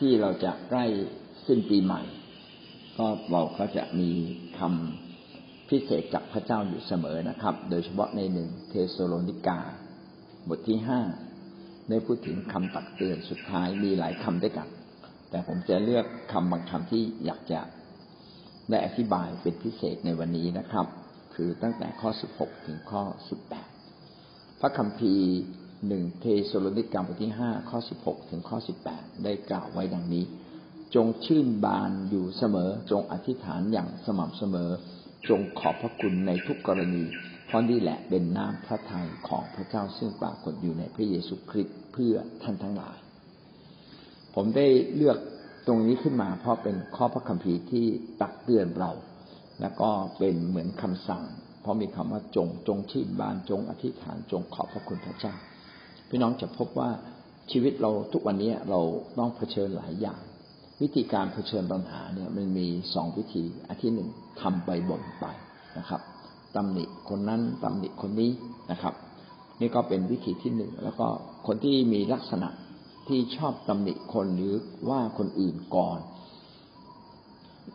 ที่เราจะใกล้สิ้นปีใหม่ ก็เราก็จะมีคำพิเศษจากพระเจ้าอยู่เสมอนะครับ โดยเฉพาะในหนึ่งเทสโลนิกา บทที่ห้าได้พูดถึงคำตักเตือนสุดท้ายมีหลายคำด้วยกัน แต่ผมจะเลือกคำบางคำที่อยากจะได้อธิบายเป็นพิเศษในวันนี้นะครับ คือตั้งแต่ข้อสิบหกถึงข้อสิบแปดพระคัมภีร์ หนึ่งเทสโลนิกาบทที่ห้าข้อสิบหกถึงข้อสิบแปดได้กล่าวไว้ดังนี้ จงชื่นบานอยู่เสมอ จงอธิษฐานอย่างสม่ำเสมอ จงขอบพระคุณในทุกกรณี เพราะนี่แหละเป็นน้ำพระทัยของพระเจ้าซึ่งปรากฏอยู่ในพระเยซูคริสต์เพื่อท่านทั้งหลาย ผมได้เลือกตรงนี้ขึ้นมาเพราะเป็นข้อพระคัมภีร์ที่ตักเตือนเรา แล้วก็เป็นเหมือนคำสั่ง เพราะมีคำว่าจงจงชื่นบานจงอธิษฐานจงขอบพระคุณพระเจ้า พี่น้องจะพบว่าชีวิตเราทุกวันนี้เราต้องเผชิญหลายอย่าง วิธีการเผชิญปัญหาเนี่ยมันมีสองวิธีอันที่หนึ่งทำไปบ่นไปนะครับตำหนิคนนั้นตำหนิคนนี้นะครับ นี่ก็เป็นวิธีที่หนึ่งแล้วก็คนที่มีลักษณะที่ชอบตำหนิคนหรือว่าคนอื่นก่อน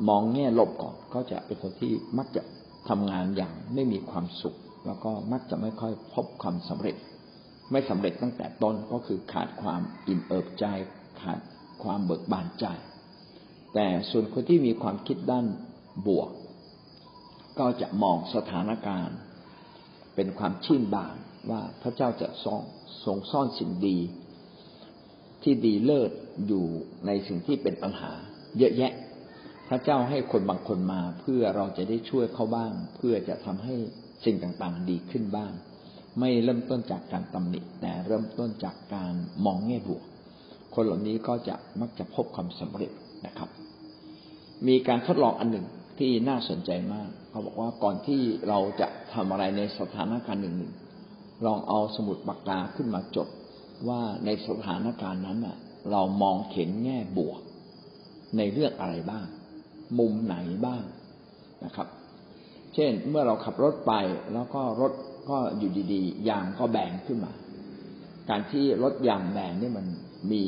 มองแง่ลบก่อนก็จะเป็นคนที่มักจะทำงานอย่างไม่มีความสุข แล้วก็มักจะไม่ค่อยพบความสำเร็จ ไม่สำเร็จตั้งแต่ต้นก็คือขาดความอิ่มเอิบใจ ขาดความเบิกบานใจ แต่ส่วนคนที่มีความคิดด้านบวก ก็จะมองสถานการณ์ เป็นความชื่นบานว่าพระเจ้าจะทรงทรงซ่อนสิ่งดี ที่ดีเลิศอยู่ในสิ่งที่เป็นปัญหา เยอะแยะ พระเจ้าให้คนบางคนมา เพื่อเราจะได้ช่วยเขาบ้าง เพื่อจะทำให้สิ่งต่างๆ ดีขึ้นบ้าง ไม่เริ่มต้นจากการตำหนิ แต่เริ่มต้นจากการมองแง่บวก คนเหล่านี้ก็จะมักจะพบความสำเร็จนะครับ มีการทดลองอันหนึ่งที่น่าสนใจมาก เขาบอกว่าก่อนที่เราจะทำอะไรในสถานการณ์หนึ่งหนึ่งลองเอาสมุดปากกาขึ้นมาจดว่าในสถานการณ์นั้นอะ เรามองเห็นแง่บวก ในเรื่องอะไรบ้าง มุมไหนบ้างนะครับ เช่นเมื่อเราขับรถไปแล้วก็รถ ก็อยู่ดีๆ ยางก็แบนขึ้นมา การที่รถยางแบนนี่มันมี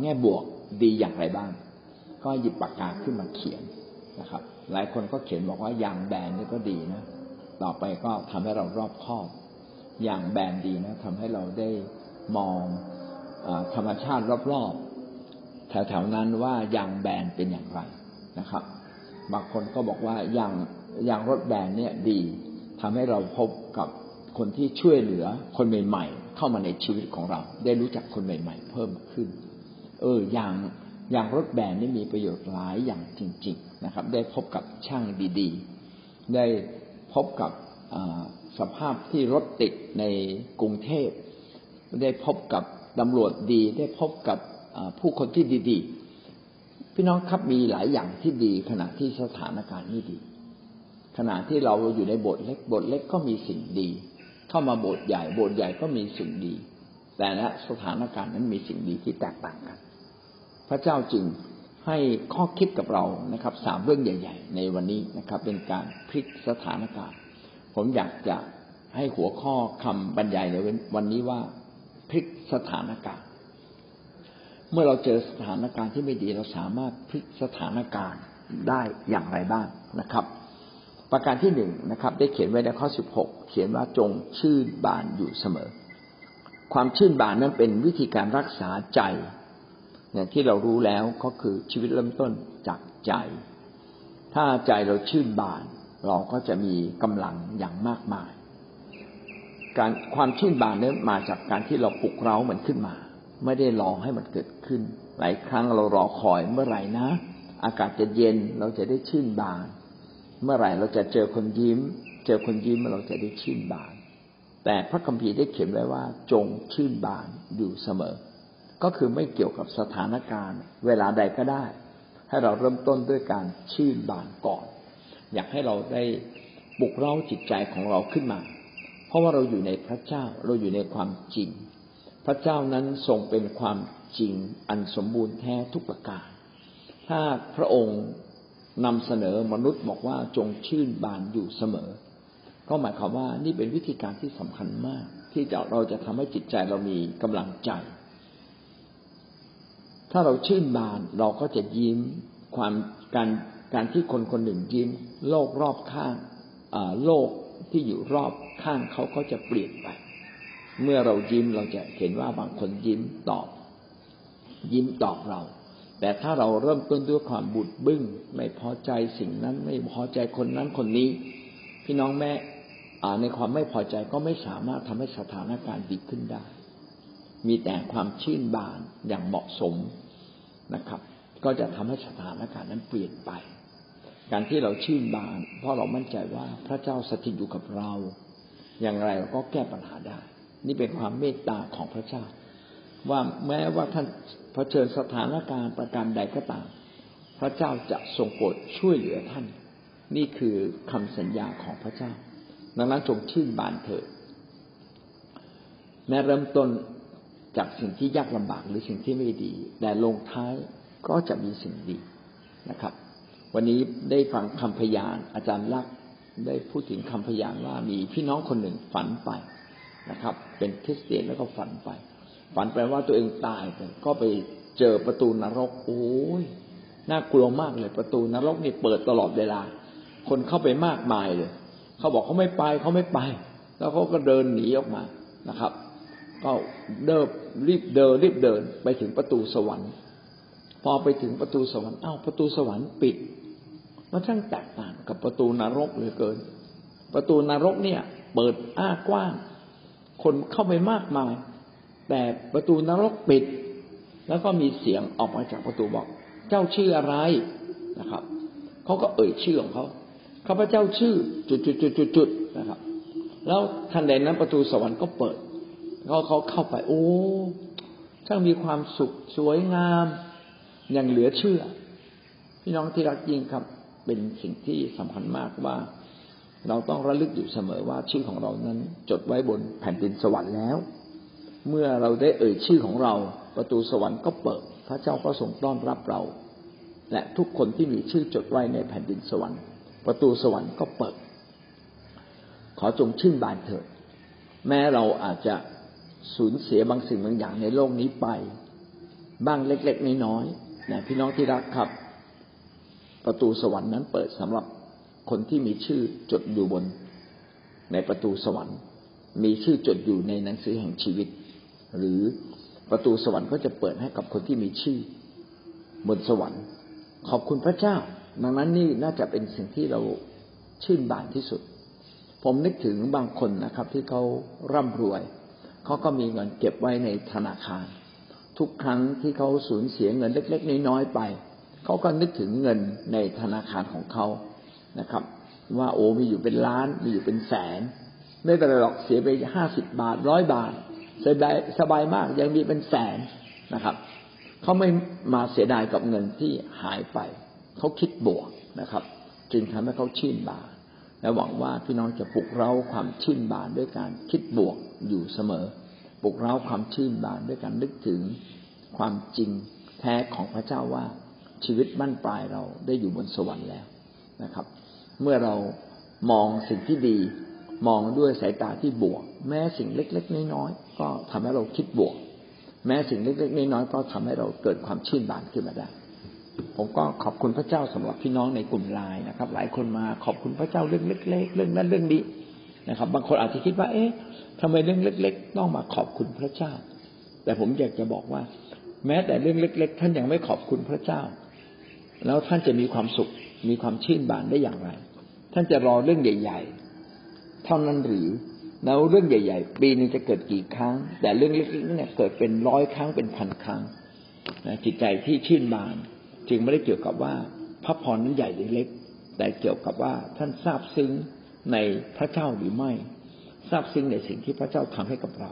แง่บวกดีอย่างไรบ้าง ก็หยิบปากกาขึ้นมาเขียนนะครับ หลายคนก็เขียนบอกว่ายางแบนนี่ก็ดีนะ ต่อไปก็ทำให้เรารอบคอบยางแบนดีนะทำให้เราได้มองอธรรมชาติรอบๆแถวๆนั้นว่ายางแบนเป็นอย่างไรนะครับ บางคนก็บอกว่ายางยางรถแบนเนี่ยดี ทำให้เราพบกับคนที่ช่วยเหลือคนใหม่ ๆ เข้ามาในชีวิตของเรา ได้รู้จักคนใหม่ ๆ เพิ่มขึ้น เอออย่างอย่างรถแบนนี่มีประโยชน์หลายอย่างจริง ๆนะครับ ได้พบกับช่างดีๆ ได้พบกับสภาพที่รถติดในกรุงเทพ ได้พบกับตำรวจดี ได้พบกับผู้คนที่ดี ๆ พี่น้องครับมีหลายอย่างที่ดีขณะที่สถานการณ์ไม่ดี ขณะที่เราอยู่ในบสถ์เล็กบสถ์เล็กก็มีสิ่งดี เข้ามาบสถ์ใหญ่บสถ์ใหญ่ก็มีสิ่งดี แต่ละสถานการณ์นั้นมีสิ่งดีที่แตกต่างกัน พระเจ้าจึงให้ข้อคิดกับเรานะครับสามเรื่องใหญ่ ๆ ในวันนี้นะครับ เป็นการพลิกสถานการณ์ ผมอยากจะให้หัวข้อคำบรรยายในวันนี้ว่าพลิกสถานการณ์ เมื่อเราเจอสถานการณ์ที่ไม่ดีเราสามารถพลิกสถานการณ์ได้อย่างไรบ้างนะครับ ประการที่หนึ่งนะครับ ได้เขียนไว้ในข้อสิบหกเขียนว่าจงชื่นบานอยู่เสมอ ความชื่นบานนั้นเป็นวิธีการรักษาใจเนี่ยที่เรารู้แล้วก็คือชีวิตเริ่มต้นจากใจ ถ้าใจเราชื่นบาน เราก็จะมีกำลังอย่างมากมาย การความชื่นบานนั้นมาจากการที่เราปลุกเร้ามันขึ้นมา ไม่ได้รอให้มันเกิดขึ้น หลายครั้งเรารอคอยเมื่อไหร่นะ อากาศจะเย็นเราจะได้ชื่นบาน เมื่อไหร่เราจะเจอคนยิ้ม เจอคนยิ้มเราจะได้ชื่นบาน แต่พระคัมภีร์ได้เขียนไว้ว่า จงชื่นบานอยู่เสมอ ก็คือไม่เกี่ยวกับสถานการณ์ เวลาใดก็ได้ ให้เราเริ่มต้นด้วยการชื่นบานก่อน อยากให้เราได้ปลุกเร้าจิตใจของเราขึ้นมา เพราะว่าเราอยู่ในพระเจ้าเราอยู่ในความจริง พระเจ้านั้นทรงเป็นความจริงอันสมบูรณ์แท้ทุกประการ ถ้าพระองค์ นำเสนอมนุษย์บอกว่าจงชื่นบานอยู่เสมอ ก็หมายความว่านี่เป็นวิธีการที่สำคัญมาก ที่จะเราจะทำให้จิตใจเรามีกำลังใจ ถ้าเราชื่นบานเราก็จะยิ้มความการการที่คนคนหนึ่งยิ้ม โลกรอบข้างโลกที่อยู่รอบข้างเขาก็จะเปลี่ยนไป เมื่อเรายิ้มเราจะเห็นว่าบางคนยิ้มตอบ ยิ้มตอบเรา แต่ถ้าเราเริ่มต้นด้วยความบุดบึ้งไม่พอใจสิ่งนั้นไม่พอใจคนนั้นคนนี้ พี่น้องแม่ในความไม่พอใจก็ไม่สามารถทำให้สถานการณ์ดีขึ้นได้ มีแต่ความชื่นบานอย่างเหมาะสมนะครับ ก็จะทำให้สถานการณ์นั้นเปลี่ยนไป การที่เราชื่นบาน เพราะเรามั่นใจว่าพระเจ้าสถิตอยู่กับเรา อย่างไรเราก็แก้ปัญหาได้ นี่เป็นความเมตตาของพระเจ้า ว่าแม้ว่าท่านเผชิญสถานการณ์ประการใดก็ตาม พระเจ้าจะทรงโปรดช่วยเหลือท่าน นี่คือคำสัญญาของพระเจ้า ดังนั้นจงชื่นบานเถิดแม้เริ่มต้นจากสิ่งที่ยากลำบากหรือสิ่งที่ไม่ดี แต่ลงท้ายก็จะมีสิ่งดีนะครับ วันนี้ได้ฟังคำพยานอาจารย์ลักษ์ได้พูดถึงคำพยานว่ามีพี่น้องคนหนึ่งฝันไปนะครับ เป็นคริสเตียนแล้วก็ฝันไป ฝันไปว่าตัวเองตายก็ไปเจอประตูนรก โอ้ยน่ากลัวมากเลยประตูนรกนี่เปิดตลอดเวลา คนเข้าไปมากมายเลยเขาบอกเขาไม่ไปเขาไม่ไป แล้วเขาก็เดินหนีออกมานะครับ ก็เดินรีบเดินรีบเดินไปถึงประตูสวรรค์ พอไปถึงประตูสวรรค์อ้าวประตูสวรรค์ปิดมันช่างแตกต่างกับประตูนรกเหลือเกิน ประตูนรกเนี่ย เปิดอ้ากว้าง คนเข้าไปมากมาย แต่ประตูนรกปิด แล้วก็มีเสียงออกมาจากประตูบอก เจ้าชื่ออะไรนะครับเขาก็เอ่ยชื่อของเขาข้าพเจ้าชื่อจุดจุดจุดจุดจุดนะครับ แล้วทันใดนั้นประตูสวรรค์ก็เปิดเขาเขาเข้าไป โอ้ช่างมีความสุขสวยงามอย่างเหลือเชื่อ พี่น้องที่รักยิ่งครับ เป็นสิ่งที่สำคัญมากว่า เราต้องระลึกอยู่เสมอว่าชื่อของเรานั้นจดไว้บนแผ่นดินสวรรค์แล้ว เมื่อเราได้เอ่ยชื่อของเรา ประตูสวรรค์ก็เปิด พระเจ้าก็ทรงต้อนรับเรา และทุกคนที่มีชื่อจดไว้ในแผ่นดินสวรรค์ ประตูสวรรค์ก็เปิด ขอจงชื่นบานเถิด แม้เราอาจจะสูญเสียบางสิ่งบางอย่างในโลกนี้ไป บ้างเล็ก ๆ น้อยๆนะพี่น้องที่รักครับ ประตูสวรรค์นั้นเปิดสำหรับคนที่มีชื่อจดอยู่บน ในประตูสวรรค์ มีชื่อจดอยู่ในหนังสือแห่งชีวิต หรือประตูสวรรค์ก็จะเปิดให้กับคนที่มีชื่อบนสวรรค์ ขอบคุณพระเจ้า ดังนั้นนี่น่าจะเป็นสิ่งที่เราชื่นบานที่สุด ผมนึกถึงบางคนนะครับ ที่เขาร่ำรวยเขาก็มีเงินเก็บไว้ในธนาคาร ทุกครั้งที่เขาสูญเสียเงินเล็ก ๆ น้อยๆไปเขาก็นึกถึงเงินในธนาคารของเขานะครับ ว่าโอ้มีอยู่เป็นล้านมีอยู่เป็นแสน ไม่เป็นไรหรอกเสียไปห้าสิบบาทร้อยบาท สบายสบายมากยังมีเป็นแสนนะครับเขาไม่มาเสียดายกับเงินที่หายไป เขาคิดบวกนะครับ จึงทำให้เขาชื่นบานและหวังว่าพี่น้องจะปลุกเร้าความชื่นบานด้วยการคิดบวกอยู่เสมอ ปลุกเร้าความชื่นบานด้วยการนึกถึงความจริงแท้ของพระเจ้าว่าชีวิตบั้นปลายเราได้อยู่บนสวรรค์แล้วนะครับ เมื่อเรามองสิ่งที่ดี มองด้วยสายตาที่บวก แม้สิ่งเล็ก ๆ น้อยๆ ก็ทำให้เราคิดบวก แม้สิ่งเล็กๆน้อยๆก็ทำให้เราเกิดความชื่นบานขึ้นมาได้ ผมก็ขอบคุณพระเจ้าสำหรับพี่น้องในกลุ่มไลน์นะครับ หลายคนมาขอบคุณพระเจ้าเรื่องเล็ก ๆ เรื่องนั้นเรื่องนี้นะครับ บางคนอาจจะคิดว่า เอ๊ะทำไมเรื่องเล็ก ๆ ต้องมาขอบคุณพระเจ้า แต่ผมอยากจะบอกว่า แม้แต่เรื่องเล็ก ๆ ท่านยังไม่ขอบคุณพระเจ้า แล้วท่านจะมีความสุข มีความชื่นบานได้อย่างไร ท่านจะรอเรื่องใหญ่ ๆ เท่านั้นหรือ แล้วเรื่องใหญ่ ๆ ปีนึงจะเกิดกี่ครั้ง แต่เรื่องเล็กๆเนี่ยเกิดเป็นร้อยครั้งเป็นพันครั้งจิตใจที่ชื่นบาน จึงไม่ได้เกี่ยวกับว่าพระพรนั้นใหญ่หรือเล็ก แต่เกี่ยวกับว่าท่านทราบซึ้งในพระเจ้าหรือไม่ทราบซึ้งในสิ่งที่พระเจ้าทำให้กับเรา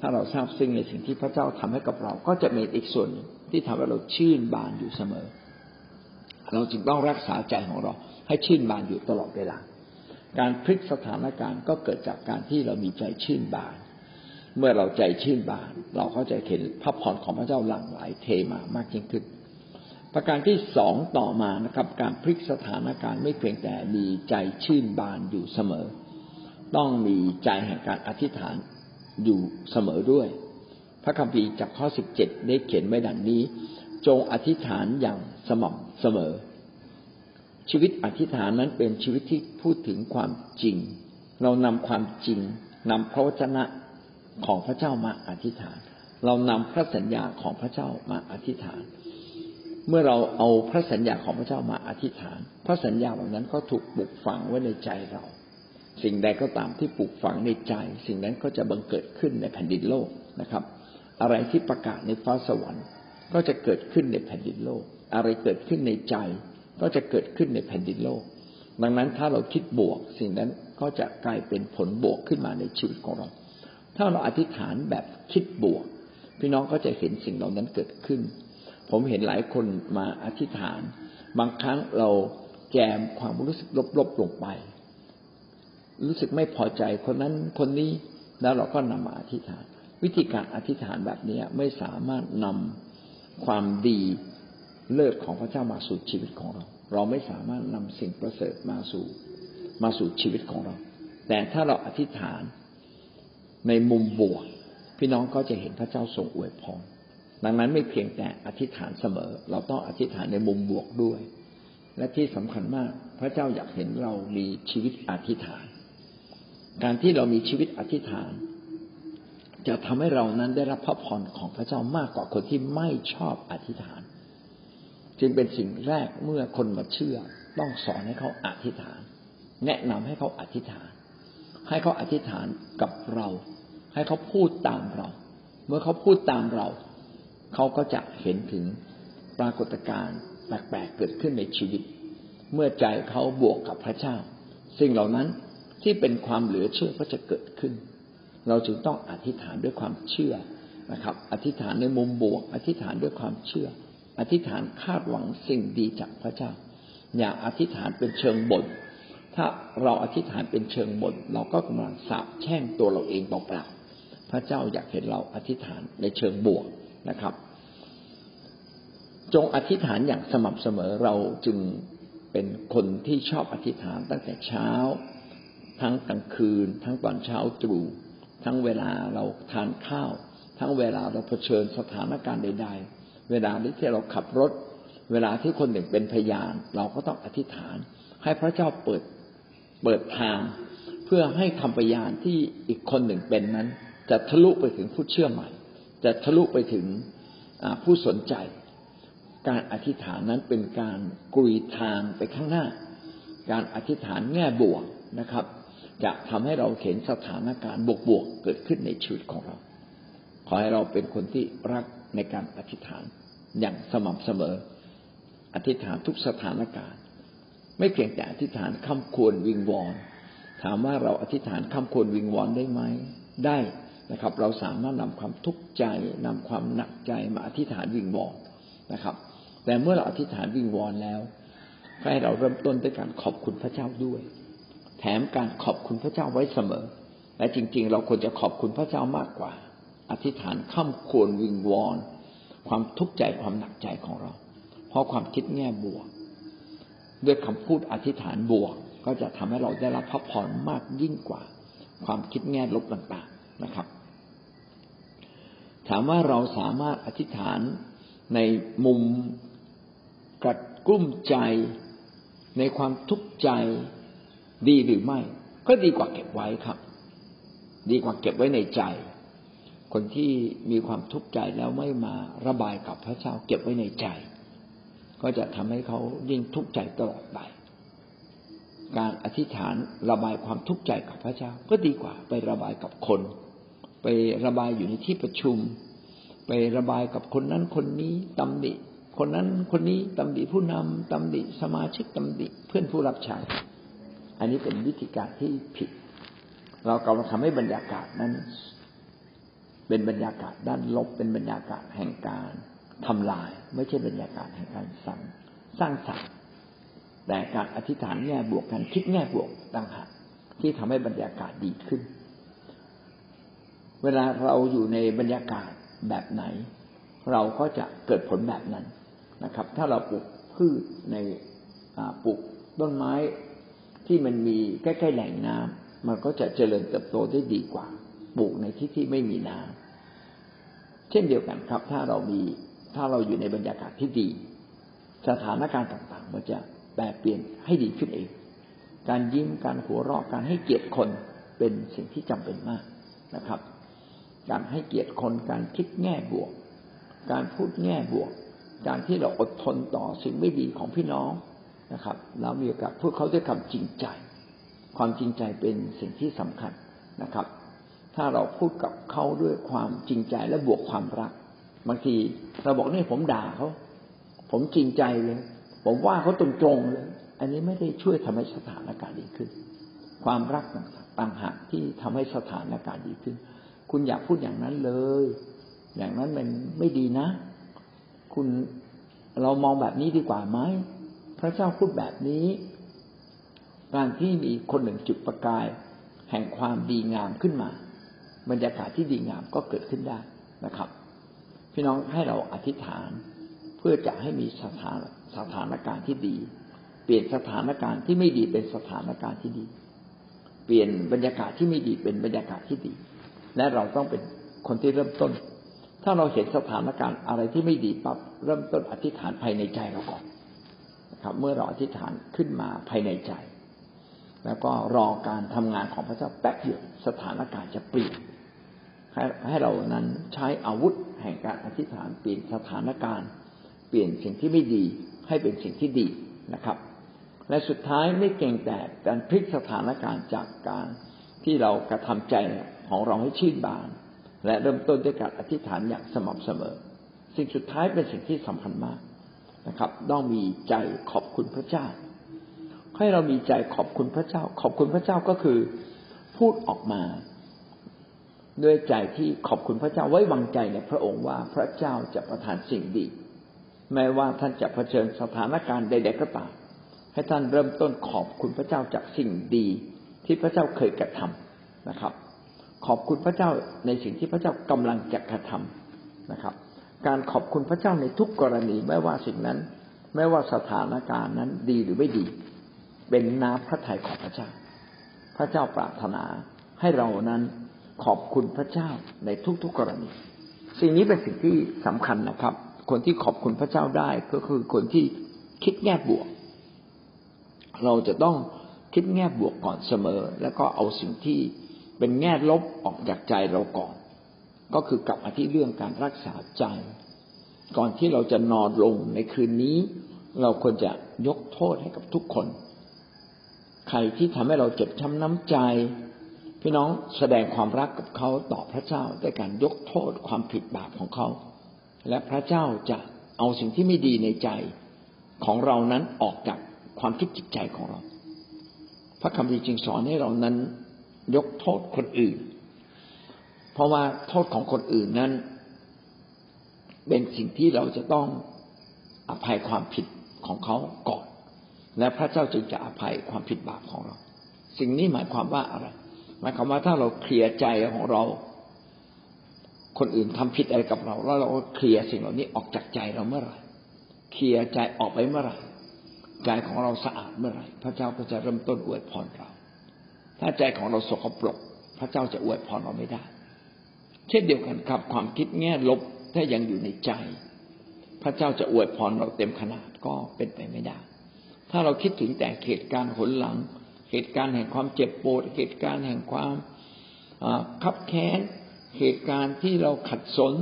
ถ้าเราทราบซึ้งในสิ่งที่พระเจ้าทำให้กับเรา ก็จะมีอีกส่วนที่ทำให้เราชื่นบานอยู่เสมอ เราจึงต้องรักษาใจของเรา ให้ชื่นบานอยู่ตลอดเวลา การพลิกสถานการณ์ก็เกิดจากการที่เรามีใจชื่นบาน เมื่อเราใจชื่นบาน เราก็จะเห็นพระพรของพระเจ้าหลั่งไหลเทมามากยิ่งขึ้น ประการที่สองต่อมานะครับ การพลิกสถานการณ์ไม่เพียงแต่มีใจชื่นบานอยู่เสมอ ต้องมีใจแห่งการอธิษฐานอยู่เสมอด้วย พระคัมภีร์จากข้อสิบเจ็ดได้เขียนไว้ดังนี้ จงอธิษฐานอย่างสม่ำเสมอ ชีวิตอธิษฐานนั้นเป็นชีวิตที่พูดถึงความจริง เรานำความจริงนำพระวจนะของพระเจ้ามาอธิษฐาน เรานำพระสัญญาของพระเจ้ามาอธิษฐาน เมื่อเราเอาพระสัญญาของพระเจ้ามาอธิษฐาน พระสัญญาเหล่านั้นก็ถูกปลูกฝังไว้ในใจเรา สิ่งใดก็ตามที่ปลูกฝังในใจ สิ่งนั้นก็จะบังเกิดขึ้นในแผ่นดินโลกนะครับ อะไรที่ประกาศในฟ้าสวรรค์ ก็จะเกิดขึ้นในแผ่นดินโลก อะไรเกิดขึ้นในใจ ก็จะเกิดขึ้นในแผ่นดินโลก ดังนั้นถ้าเราคิดบวก สิ่งนั้นก็จะกลายเป็นผลบวกขึ้นมาในชีวิตของเรา ถ้าเราอธิษฐานแบบคิดบวก พี่น้องก็จะเห็นสิ่งเหล่านั้นเกิดขึ้น ผมเห็นหลายคนมาอธิษฐาน บางครั้งเราแจมความรู้สึกลบๆลงไป รู้สึกไม่พอใจคนนั้นคนนี้แล้วเราก็นำมาอธิษฐาน วิธีการอธิษฐานแบบนี้ไม่สามารถนำความดี เลิศของพระเจ้ามาสู่ชีวิตของเรา เราไม่สามารถนำสิ่งประเสริฐมาสู่มาสู่ชีวิตของเรา แต่ถ้าเราอธิษฐานในมุมบวก พี่น้องก็จะเห็นพระเจ้าทรงอวยพรดังนั้นไม่เพียงแต่อธิษฐานเสมอ เราต้องอธิษฐานในมุมบวกด้วย และที่สำคัญมาก พระเจ้าอยากเห็นเรามีชีวิตอธิษฐาน การที่เรามีชีวิตอธิษฐาน จะทำให้เรานั้นได้รับพระพรของพระเจ้า มากกว่าคนที่ไม่ชอบอธิษฐาน จึงเป็นสิ่งแรกเมื่อคนมาเชื่อ ต้องสอนให้เขาอธิษฐาน แนะนำให้เขาอธิษฐาน ให้เขาอธิษฐานกับเรา ให้เขาพูดตามเรา เมื่อเขาพูดตามเรา เขาก็จะเห็นถึงปรากฏการณ์แปลกๆเกิดขึ้นในชีวิต เมื่อใจเขาบวกกับพระเจ้า สิ่งเหล่านั้นที่เป็นความเหลือเชื่อก็จะเกิดขึ้น เราจึงต้องอธิษฐานด้วยความเชื่อนะครับ อธิษฐานในมุมบวก อธิษฐานด้วยความเชื่อ อธิษฐานคาดหวังสิ่งดีจากพระเจ้า อย่าอธิษฐานเป็นเชิงบ่นถ้าเราอธิษฐานเป็นเชิงบ่นเราก็กำลังสาบแช่งตัวเราเองเปล่าๆพระเจ้าอยากเห็นเราอธิษฐานในเชิงบวกนะครับ จงอธิษฐานอย่างสม่ำเสมอเราจึงเป็นคนที่ชอบอธิษฐานตั้งแต่เช้า ทั้งกลางคืน ทั้งตอนเช้าตรู่ทั้งเวลาเราทานข้าว ทั้งเวลาเราเผชิญสถานการณ์ใด ๆ เวลาที่เราขับรถ เวลาที่คนหนึ่งเป็นพยาน เราก็ต้องอธิษฐาน ให้พระเจ้าเปิดเปิดทางเพื่อให้คำพยานที่อีกคนหนึ่งเป็นนั้น จะทะลุไปถึงผู้เชื่อใหม่ จะทะลุไปถึงผู้สนใจ การอธิษฐานนั้นเป็นการกรีทางไปข้างหน้า การอธิษฐานแง่บวกนะครับ จะทำให้เราเห็นสถานการณ์บวกๆเกิดขึ้นในชีวิตของเรา ขอให้เราเป็นคนที่รัก ในการอธิษฐานอย่างสม่ำเสมอ อธิษฐานทุกสถานการณ์ ไม่เพียงแต่อธิษฐานคำควรวิงวอน ถามว่าเราอธิษฐานคำควรวิงวอนได้ไหม ได้นะครับ เราสามารถนำความทุกข์ใจนำความหนักใจมาอธิษฐานวิงวอนนะครับ แต่เมื่อเราอธิษฐานวิงวอนแล้วให้เราเริ่มต้นด้วยการขอบคุณพระเจ้าด้วย แถมการขอบคุณพระเจ้าไว้เสมอ และจริง ๆ เราควรจะขอบคุณพระเจ้ามากกว่า อธิษฐานข้ามควรวิงวอน ความทุกข์ใจความหนักใจของเรา เพราะความคิดแง่บวก ด้วยคำพูดอธิษฐานบวก ก็จะทำให้เราได้รับพระพรมากยิ่งกว่า ความคิดแง่ลบต่างๆนะครับ ถามว่าเราสามารถอธิษฐานในมุมกัดกลุ้มใจ ในความทุกข์ใจดีหรือไม่ ก็ดีกว่าเก็บไว้ครับ ดีกว่าเก็บไว้ในใจ คนที่มีความทุกข์ใจแล้วไม่มาระบายกับพระเจ้าเก็บไว้ในใจ ก็จะทำให้เขายิ่งทุกข์ใจตลอดไป การอธิษฐานระบายความทุกข์ใจกับพระเจ้าก็ดีกว่า ไประบายกับคน ไประบายอยู่ในที่ประชุม ไประบายกับคนนั้นคนนี้ตำหนิคนนั้นคนนี้ตำหนิผู้นำตำหนิสมาชิกตำหนิเพื่อนผู้รับใช้อันนี้เป็นวิธีการที่ผิด เรากำลังทำให้บรรยากาศนั้น เป็นบรรยากาศด้านลบเป็นบรรยากาศแห่งการทำลาย ไม่ใช่บรรยากาศแห่งการสร้างสร้างสรรค์แต่การอธิษฐานแง่บวกการคิดแง่บวกต่างหากที่ทำให้บรรยากาศดีขึ้น เวลาเราอยู่ในบรรยากาศแบบไหน เราก็จะเกิดผลแบบนั้นนะครับ ถ้าเราปลูกพืชในปลูกต้นไม้ที่มันมีใกล้ๆแหล่งน้ำมันก็จะเจริญเติบโตได้ดีกว่า ปลูกในที่ที่ไม่มีน้เช่นเดียวกันครับ ถ้าเรามีถ้าเราอยู่ในบรรยากาศที่ดี สถานการณ์ต่างๆ มันจะแปลเปลี่ยนให้ดีขึ้นเอง การยิ้มการหัวเราะการให้เกียรติคนเป็นสิ่งที่จำเป็นมากนะครับ การให้เกียรติคนการคิดแง่บวก การพูดแง่บวก การที่เราอดทนต่อสิ่งไม่ดีของพี่น้องนะครับเรามีโอกาสพูดเขาด้วยคำจริงใจ ความจริงใจเป็นสิ่งที่สำคัญนะครับ ถ้าเราพูดกับเขาด้วยความจริงใจและบวกความรัก บางทีเราบอกนี่ผมด่าเขาผมจริงใจเลย ผมว่าเขาตรงๆเลย อันนี้ไม่ได้ช่วยทำให้สถานการณ์ดีขึ้น ความรักต่างหากที่ทำให้สถานการณ์ดีขึ้น คุณอย่าพูดอย่างนั้นเลย อย่างนั้นมันไม่ดีนะ คุณเรามองแบบนี้ดีกว่าไหมพระเจ้าพูดแบบนี้ การที่มีคนหนึ่งจุดประกาย แห่งความดีงามขึ้นมา บรรยากาศที่ดีงามก็เกิดขึ้นได้นะครับ พี่น้องให้เราอธิษฐานเพื่อจะให้มีสถานสถานการณ์ที่ดี เปลี่ยนสถานการณ์ที่ไม่ดีเป็นสถานการณ์ที่ดี เปลี่ยนบรรยากาศที่ไม่ดีเป็นบรรยากาศที่ดี และเราต้องเป็นคนที่เริ่มต้น ถ้าเราเห็นสถานการณ์อะไรที่ไม่ดีปั๊บเริ่มต้นอธิษฐานภายในใจเราก่อนนะครับ เมื่อเราอธิษฐานขึ้นมาภายในใจ แล้วก็รอการทำงานของพระเจ้าแป๊บเดียวสถานการณ์จะเปลี่ยน ให้ให้เรานั้นใช้อาวุธแห่งการอธิษฐานเปลี่ยนสถานการณ์ เปลี่ยนสิ่งที่ไม่ดีให้เป็นสิ่งที่ดีนะครับ และสุดท้ายไม่เก่งแต่การพลิกสถานการณ์จากการที่เรากระทำใจของเราให้ชื่นบาน และเริ่มต้นด้วยการอธิษฐานอย่างสม่ำเสมอ สิ่งสุดท้ายเป็นสิ่งที่สำคัญมากนะครับ ต้องมีใจขอบคุณพระเจ้า ให้เรามีใจขอบคุณพระเจ้า ขอบคุณพระเจ้าก็คือพูดออกมา ด้วยใจที่ขอบคุณพระเจ้าไว้วางใจในพระองค์ว่าพระเจ้าจะประทานสิ่งดี แม้ว่าท่านจะเผชิญสถานการณ์ใดๆก็ตามให้ท่านเริ่มต้นขอบคุณพระเจ้าจากสิ่งดี ที่พระเจ้าเคยกระทำนะครับ ขอบคุณพระเจ้าในสิ่งที่พระเจ้ากำลังจะกระทำนะครับ การขอบคุณพระเจ้าในทุกกรณีไม่ว่าสิ่งนั้น ไม่ว่าสถานการณ์นั้นดีหรือไม่ดี เป็นน้ำพระทัยของพระเจ้า พระเจ้าปรารถนาให้เรานั้น ขอบคุณพระเจ้าในทุกๆกรณี สิ่งนี้เป็นสิ่งที่สำคัญนะครับ คนที่ขอบคุณพระเจ้าได้ก็คือคนที่คิดแง่บวก เราจะต้องคิดแง่บวกก่อนเสมอ แล้วก็เอาสิ่งที่เป็นแง่ลบออกจากใจเราก่อน ก็คือกลับมาที่เรื่องการรักษาใจ ก่อนที่เราจะนอนลงในคืนนี้ เราควรจะยกโทษให้กับทุกคน ใครที่ทำให้เราเจ็บช้าน้ำใจ พี่น้องแสดงความรักกับเขาต่อพระเจ้าด้วยการยกโทษความผิดบาปของเขา และพระเจ้าจะเอาสิ่งที่ไม่ดีในใจของเรานั้นออกจากความคิดจิตใจของเรา พระคำพีจึงสอนให้เรานั้นยกโทษคนอื่น เพราะว่าโทษของคนอื่นนั้น เป็นสิ่งที่เราจะต้องอภัยความผิดของเขาก่อน และพระเจ้าจึงจะอภัยความผิดบาปของเรา สิ่งนี้หมายความว่าอะไร หมายความว่าถ้าเราเคลียร์ใจของเรา คนอื่นทำผิดอะไรกับเรา แล้วเราก็เคลียร์สิ่งเหล่านี้ออกจากใจเราเมื่อไหร่เคลียร์ใจออกไปเมื่อไหร่ใจของเราสะอาดเมื่อไหร่ พระเจ้าก็จะเริ่มต้นอวยพรเรา ถ้าใจของเราสกปรก พระเจ้าจะอวยพรเราไม่ได้ เช่นเดียวกันครับความคิดแง่ลบถ้ายังอยู่ในใจ พระเจ้าจะอวยพรเราเต็มขนาดก็เป็นไปไม่ได้ ถ้าเราคิดถึงแต่เหตุการณ์หนหลัง เหตุการณ์แห่งความเจ็บปวดเหตุการณ์แห่งความขับแค้น เหตุการณ์ที่เราขัดสน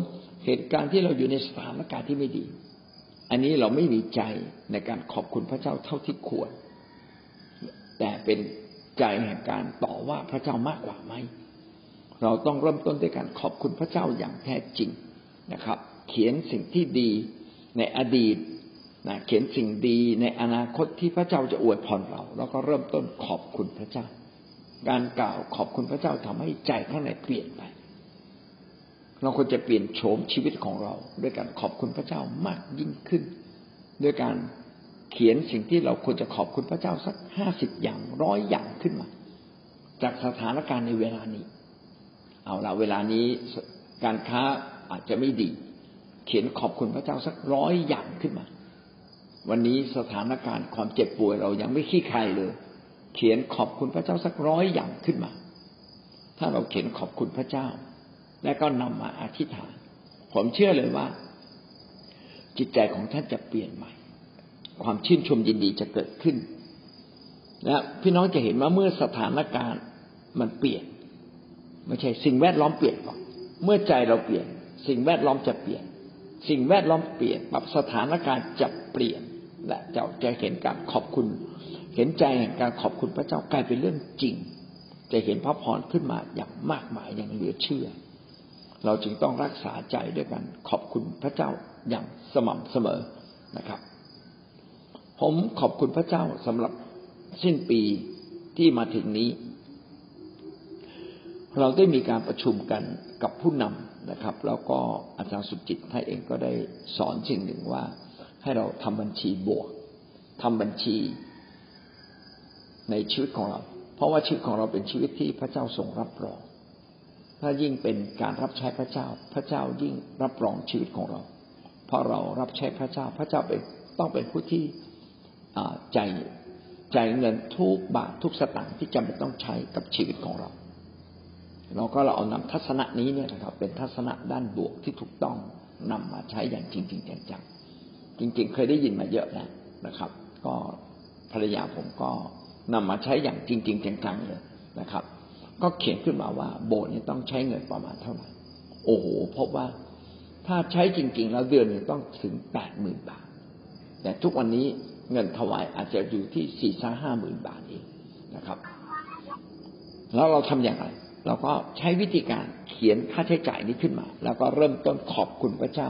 เหตุการณ์ที่เราอยู่ในสถานการณ์ที่ไม่ดี อันนี้เราไม่มีใจในการขอบคุณพระเจ้าเท่าที่ควร แต่เป็นใจแห่งการต่อว่าพระเจ้ามากกว่าไหมเราต้องเริ่มต้นด้วยการขอบคุณพระเจ้าอย่างแท้จริงนะครับ เขียนสิ่งที่ดีในอดีต นะเขียนสิ่งดีในอนาคตที่พระเจ้าจะอวยพรเรา แล้วก็เริ่มต้นขอบคุณพระเจ้า การกล่าวขอบคุณพระเจ้าทำให้ใจข้างในเปลี่ยนไป เราควรจะเปลี่ยนโฉมชีวิตของเรา ด้วยการขอบคุณพระเจ้ามากยิ่งขึ้น ด้วยการเขียนสิ่งที่เราควรจะขอบคุณพระเจ้าสักห้าสิบอย่างร้อยอย่างขึ้นมา จากสถานการณ์ในเวลานี้ เอาละเวลานี้การค้าอาจจะไม่ดี เขียนขอบคุณพระเจ้าสักร้อยอย่างขึ้นมา วันนี้สถานการณ์ความเจ็บป่วยเรายังไม่ขี้ใครเลย เขียนขอบคุณพระเจ้าสักร้อยอย่างขึ้นมา ถ้าเราเขียนขอบคุณพระเจ้า และก็นำมาอธิษฐาน ผมเชื่อเลยว่า จิตใจของท่านจะเปลี่ยนใหม่ ความชื่นชมยินดีจะเกิดขึ้น และพี่น้องจะเห็นว่าเมื่อสถานการณ์มันเปลี่ยนไม่ใช่สิ่งแวดล้อมเปลี่ยนหรอกเมื่อใจเราเปลี่ยน สิ่งแวดล้อมจะเปลี่ยน สิ่งแวดล้อมเปลี่ยนปรับสถานการณ์จะเปลี่ยน และจะจะเห็นการขอบคุณ เห็นใจแห่งการขอบคุณพระเจ้ากลายเป็นเรื่องจริง จะเห็นพระพรขึ้นมาอย่างมากมายอย่างเหลือเชื่อ เราจึงต้องรักษาใจด้วยกันขอบคุณพระเจ้าอย่างสม่ำเสมอนะครับ ผมขอบคุณพระเจ้าสำหรับสิ้นปีที่มาถึงนี้ เราได้มีการประชุมกันกับผู้นำนะครับ แล้วก็อาจารย์สุจิตท่านเองก็ได้สอนสิ่งหนึ่งว่า ให้เราทำบัญชีบวกทำบัญชีในชีวิตของเรา เพราะว่าชีวิตของเราเป็นชีวิตที่พระเจ้าทรงรับรอง ถ้ายิ่งเป็นการรับใช้พระเจ้า พระเจ้ายิ่งรับรองชีวิตของเรา เพราะเรารับใช้พระเจ้า พระเจ้าเป็นต้องเป็นผู้ที่ใจใจเงินทุกบาททุกสตางค์ที่จำเป็นต้องใช้กับชีวิตของเรา เราก็เราเอานำทัศนะนี้เนี่ยนะครับ เป็นทัศนะด้านบวกที่ถูกต้องนำมาใช้อย่างจริงจริงจัง จริงๆ เคยได้ยินมาเยอะแล้วนะครับ ก็ภรรยาผมก็นำมาใช้อย่างจริง ๆ จังๆเลยนะครับ ก็เขียนขึ้นมาว่า โบสถ์นี้ต้องใช้เงินประมาณเท่าไหร่โอ้โหพบว่าถ้าใช้จริง ๆ แล้วเดือนหนึ่งต้องถึงแปดหมื่นบาท แต่ทุกวันนี้เงินถวายอาจจะอยู่ที่สี่สห้าหมื่นบาทเองนะครับ แล้วเราทำอย่างไร เราก็ใช้วิธีการเขียนค่าใช้จ่ายนี้ขึ้นมา แล้วก็เริ่มต้นขอบคุณพระเจ้า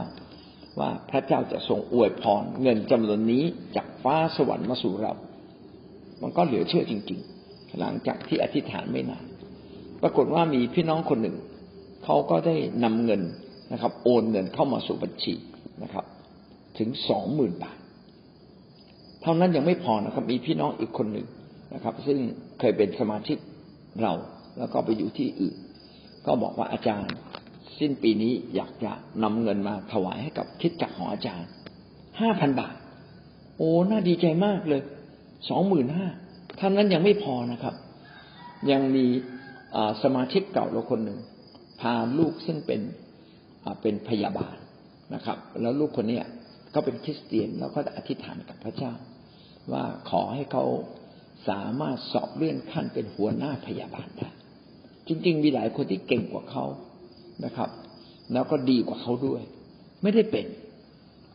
ว่าพระเจ้าจะทรงอวยพรเงินจำนวนนี้จากฟ้าสวรรค์มาสู่เรา มันก็เหลือเชื่อจริง ๆ หลังจากที่อธิษฐานไม่นาน ปรากฏว่ามีพี่น้องคนหนึ่ง เขาก็ได้นำเงินนะครับ โอนเงินเข้ามาสู่บัญชีนะครับ ถึงสองหมื่นบาท เท่านั้นยังไม่พอนะครับ มีพี่น้องอีกคนหนึ่งนะครับ ซึ่งเคยเป็นสมาชิกเรา แล้วก็ไปอยู่ที่อื่น ก็บอกว่าอาจารย์ สิ้นปีนี้อยากจะนำเงินมาถวายให้กับคิดจักของอาจารย์ห้าพันบาท โอ้น่าดีใจมากเลยสองหมื่นห้าท่านั้นยังไม่พอนะครับ ยังมีสมาชิกเก่าเราคนหนึ่ง พาลูกซึ่งเป็นเป็นพยาบาลนะครับ แล้วลูกคนนี้ก็เป็นคริสเตียนแล้วก็อธิษฐานกับพระเจ้า ว่าขอให้เขาสามารถสอบเลื่อนขั้นเป็นหัวหน้าพยาบาลได้จริง ๆ มีหลายคนที่เก่งกว่าเขา นะครับ แล้วก็ดีกว่าเขาด้วย ไม่ได้เป็น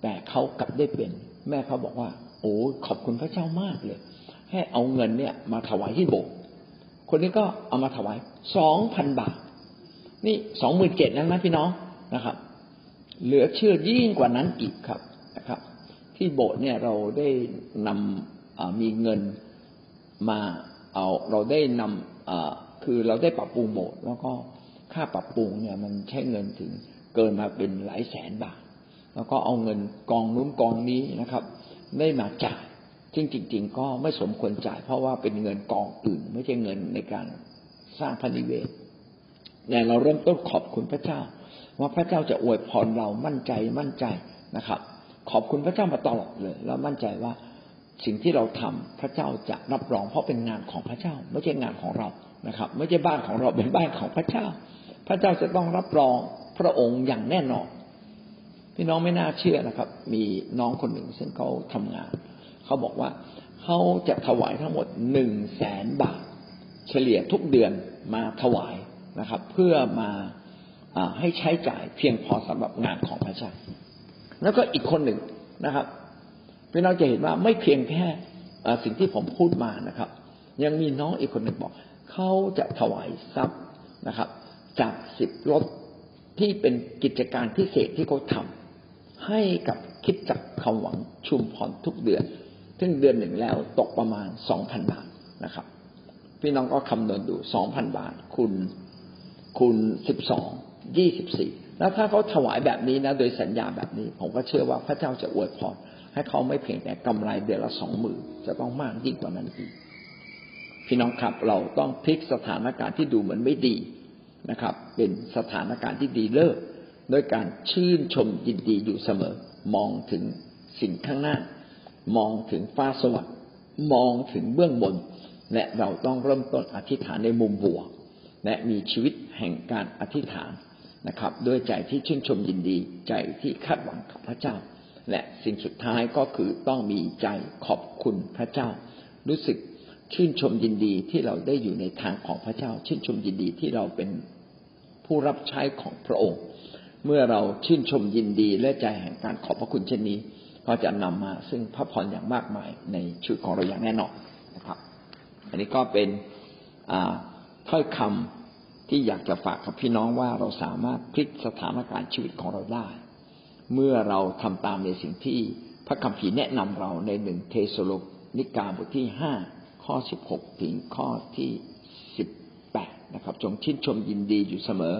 แต่เขากลับได้เป็น แม่เขาบอกว่า โอ้ขอบคุณพระเจ้ามากเลย ให้เอาเงินเนี่ย มาถวายที่โบสถ์คนนี้ก็เอามาถวายสองพันบาท นี่สองหมื่นเจ็ดแล้วนะพี่น้องนะครับ เหลือเชื่อยิ่งกว่านั้นอีกครับนะครับ ที่โบสถ์เนี่ยเราได้นำมีเงินมาเอาเราได้นำคือเราได้ปรับปรุงโบสถ์แล้วก็ ค่าปรับปรุงเนี่ย มันใช้เงินถึงเกินมาเป็นหลายแสนบาท แล้วก็เอาเงินกองนู้นกองนี้นะครับ ได้มาจ่ายจริงจริง ๆ ก็ไม่สมควรจ่าย เพราะว่าเป็นเงินกองอื่น ไม่ใช่เงินในการสร้างพันิเวศแต่เราเริ่มต้นขอบคุณพระเจ้า ว่าพระเจ้าจะอวยพรเรามั่นใจมั่นใจนะครับ ขอบคุณพระเจ้ามาตลอดเลย แล้วมั่นใจว่าสิ่งที่เราทำพระเจ้าจะรับรองเพราะเป็นงานของพระเจ้า ไม่ใช่งานของเรา นะครับ ไม่ใช่บ้านของเราเป็นบ้านของพระเจ้า พระเจ้าจะต้องรับรองพระองค์อย่างแน่นอนพี่น้องไม่น่าเชื่อนะครับ มีน้องคนหนึ่งซึ่งเขาทำงาน เขาบอกว่าเขาจะถวายทั้งหมดหนึ่งแสนบาท เฉลี่ยทุกเดือนมาถวายนะครับ เพื่อมาให้ใช้จ่ายเพียงพอสำหรับงานของพระเจ้าแล้วก็อีกคนหนึ่งนะครับพี่น้องจะเห็นว่าไม่เพียงแค่สิ่งที่ผมพูดมานะครับ ยังมีน้องอีกคนหนึ่งบอก เขาจะถวายทรัพย์นะครับ จากสิบรถที่เป็นกิจการพิเศษที่เขาทาให้กับคิดจักคำหวังชุมพรทุกเดือน ซึ่งเดือนหนึ่งแล้วตกประมาณสองพันบาทนะครับ พี่น้องก็คำนวณดูสองพันบาทคุณคุณสิบสองยี่สิบสี่แล้วถ้าเขาถวายแบบนี้นะ โดยสัญญาแบบนี้ ผมก็เชื่อว่าพระเจ้าจะอวยพรให้เขาไม่เพียงแต่กำไรเดือนละสองหมื่นจะต้องมากยิ่งกว่านั้นอีก พี่น้องครับเราต้องพลิกสถานการณ์ที่ดูเหมือนไม่ดีนะครับ เป็นสถานการณ์ที่ดีเลิศด้วยการชื่นชมยินดีอยู่เสมอ มองถึงสิ่งข้างหน้า มองถึงฟ้าสวรรค์มองถึงเบื้องบน และเราต้องเริ่มต้นอธิษฐานในมุมบวก และมีชีวิตแห่งการอธิษฐานนะครับ ด้วยใจที่ชื่นชมยินดี ใจที่คาดหวังกับพระเจ้า และสิ่งสุดท้ายก็คือต้องมีใจขอบคุณพระเจ้า รู้สึก ชื่นชมยินดีที่เราได้อยู่ในทางของพระเจ้า ชื่นชมยินดีที่เราเป็นผู้รับใช้ของพระองค์ เมื่อเราชื่นชมยินดีและใจแห่งการขอบพระคุณเช่นนี้ ก็จะนำมาซึ่งพระพรอย่างมากมายในชีวิตของเราอย่างแน่นอนนะครับ อันนี้ก็เป็นถ้อยคำที่อยากจะฝากกับพี่น้องว่าเราสามารถพลิกสถานการณ์ชีวิตของเราได้ เมื่อเราทำตามในสิ่งที่พระคัมภีร์แนะนำเราในหนึ่งเทสโลนิกาบทที่ห้า ข้อสิบหกถึงข้อที่สิบแปดนะครับ จงชื่นชมยินดีอยู่เสมอ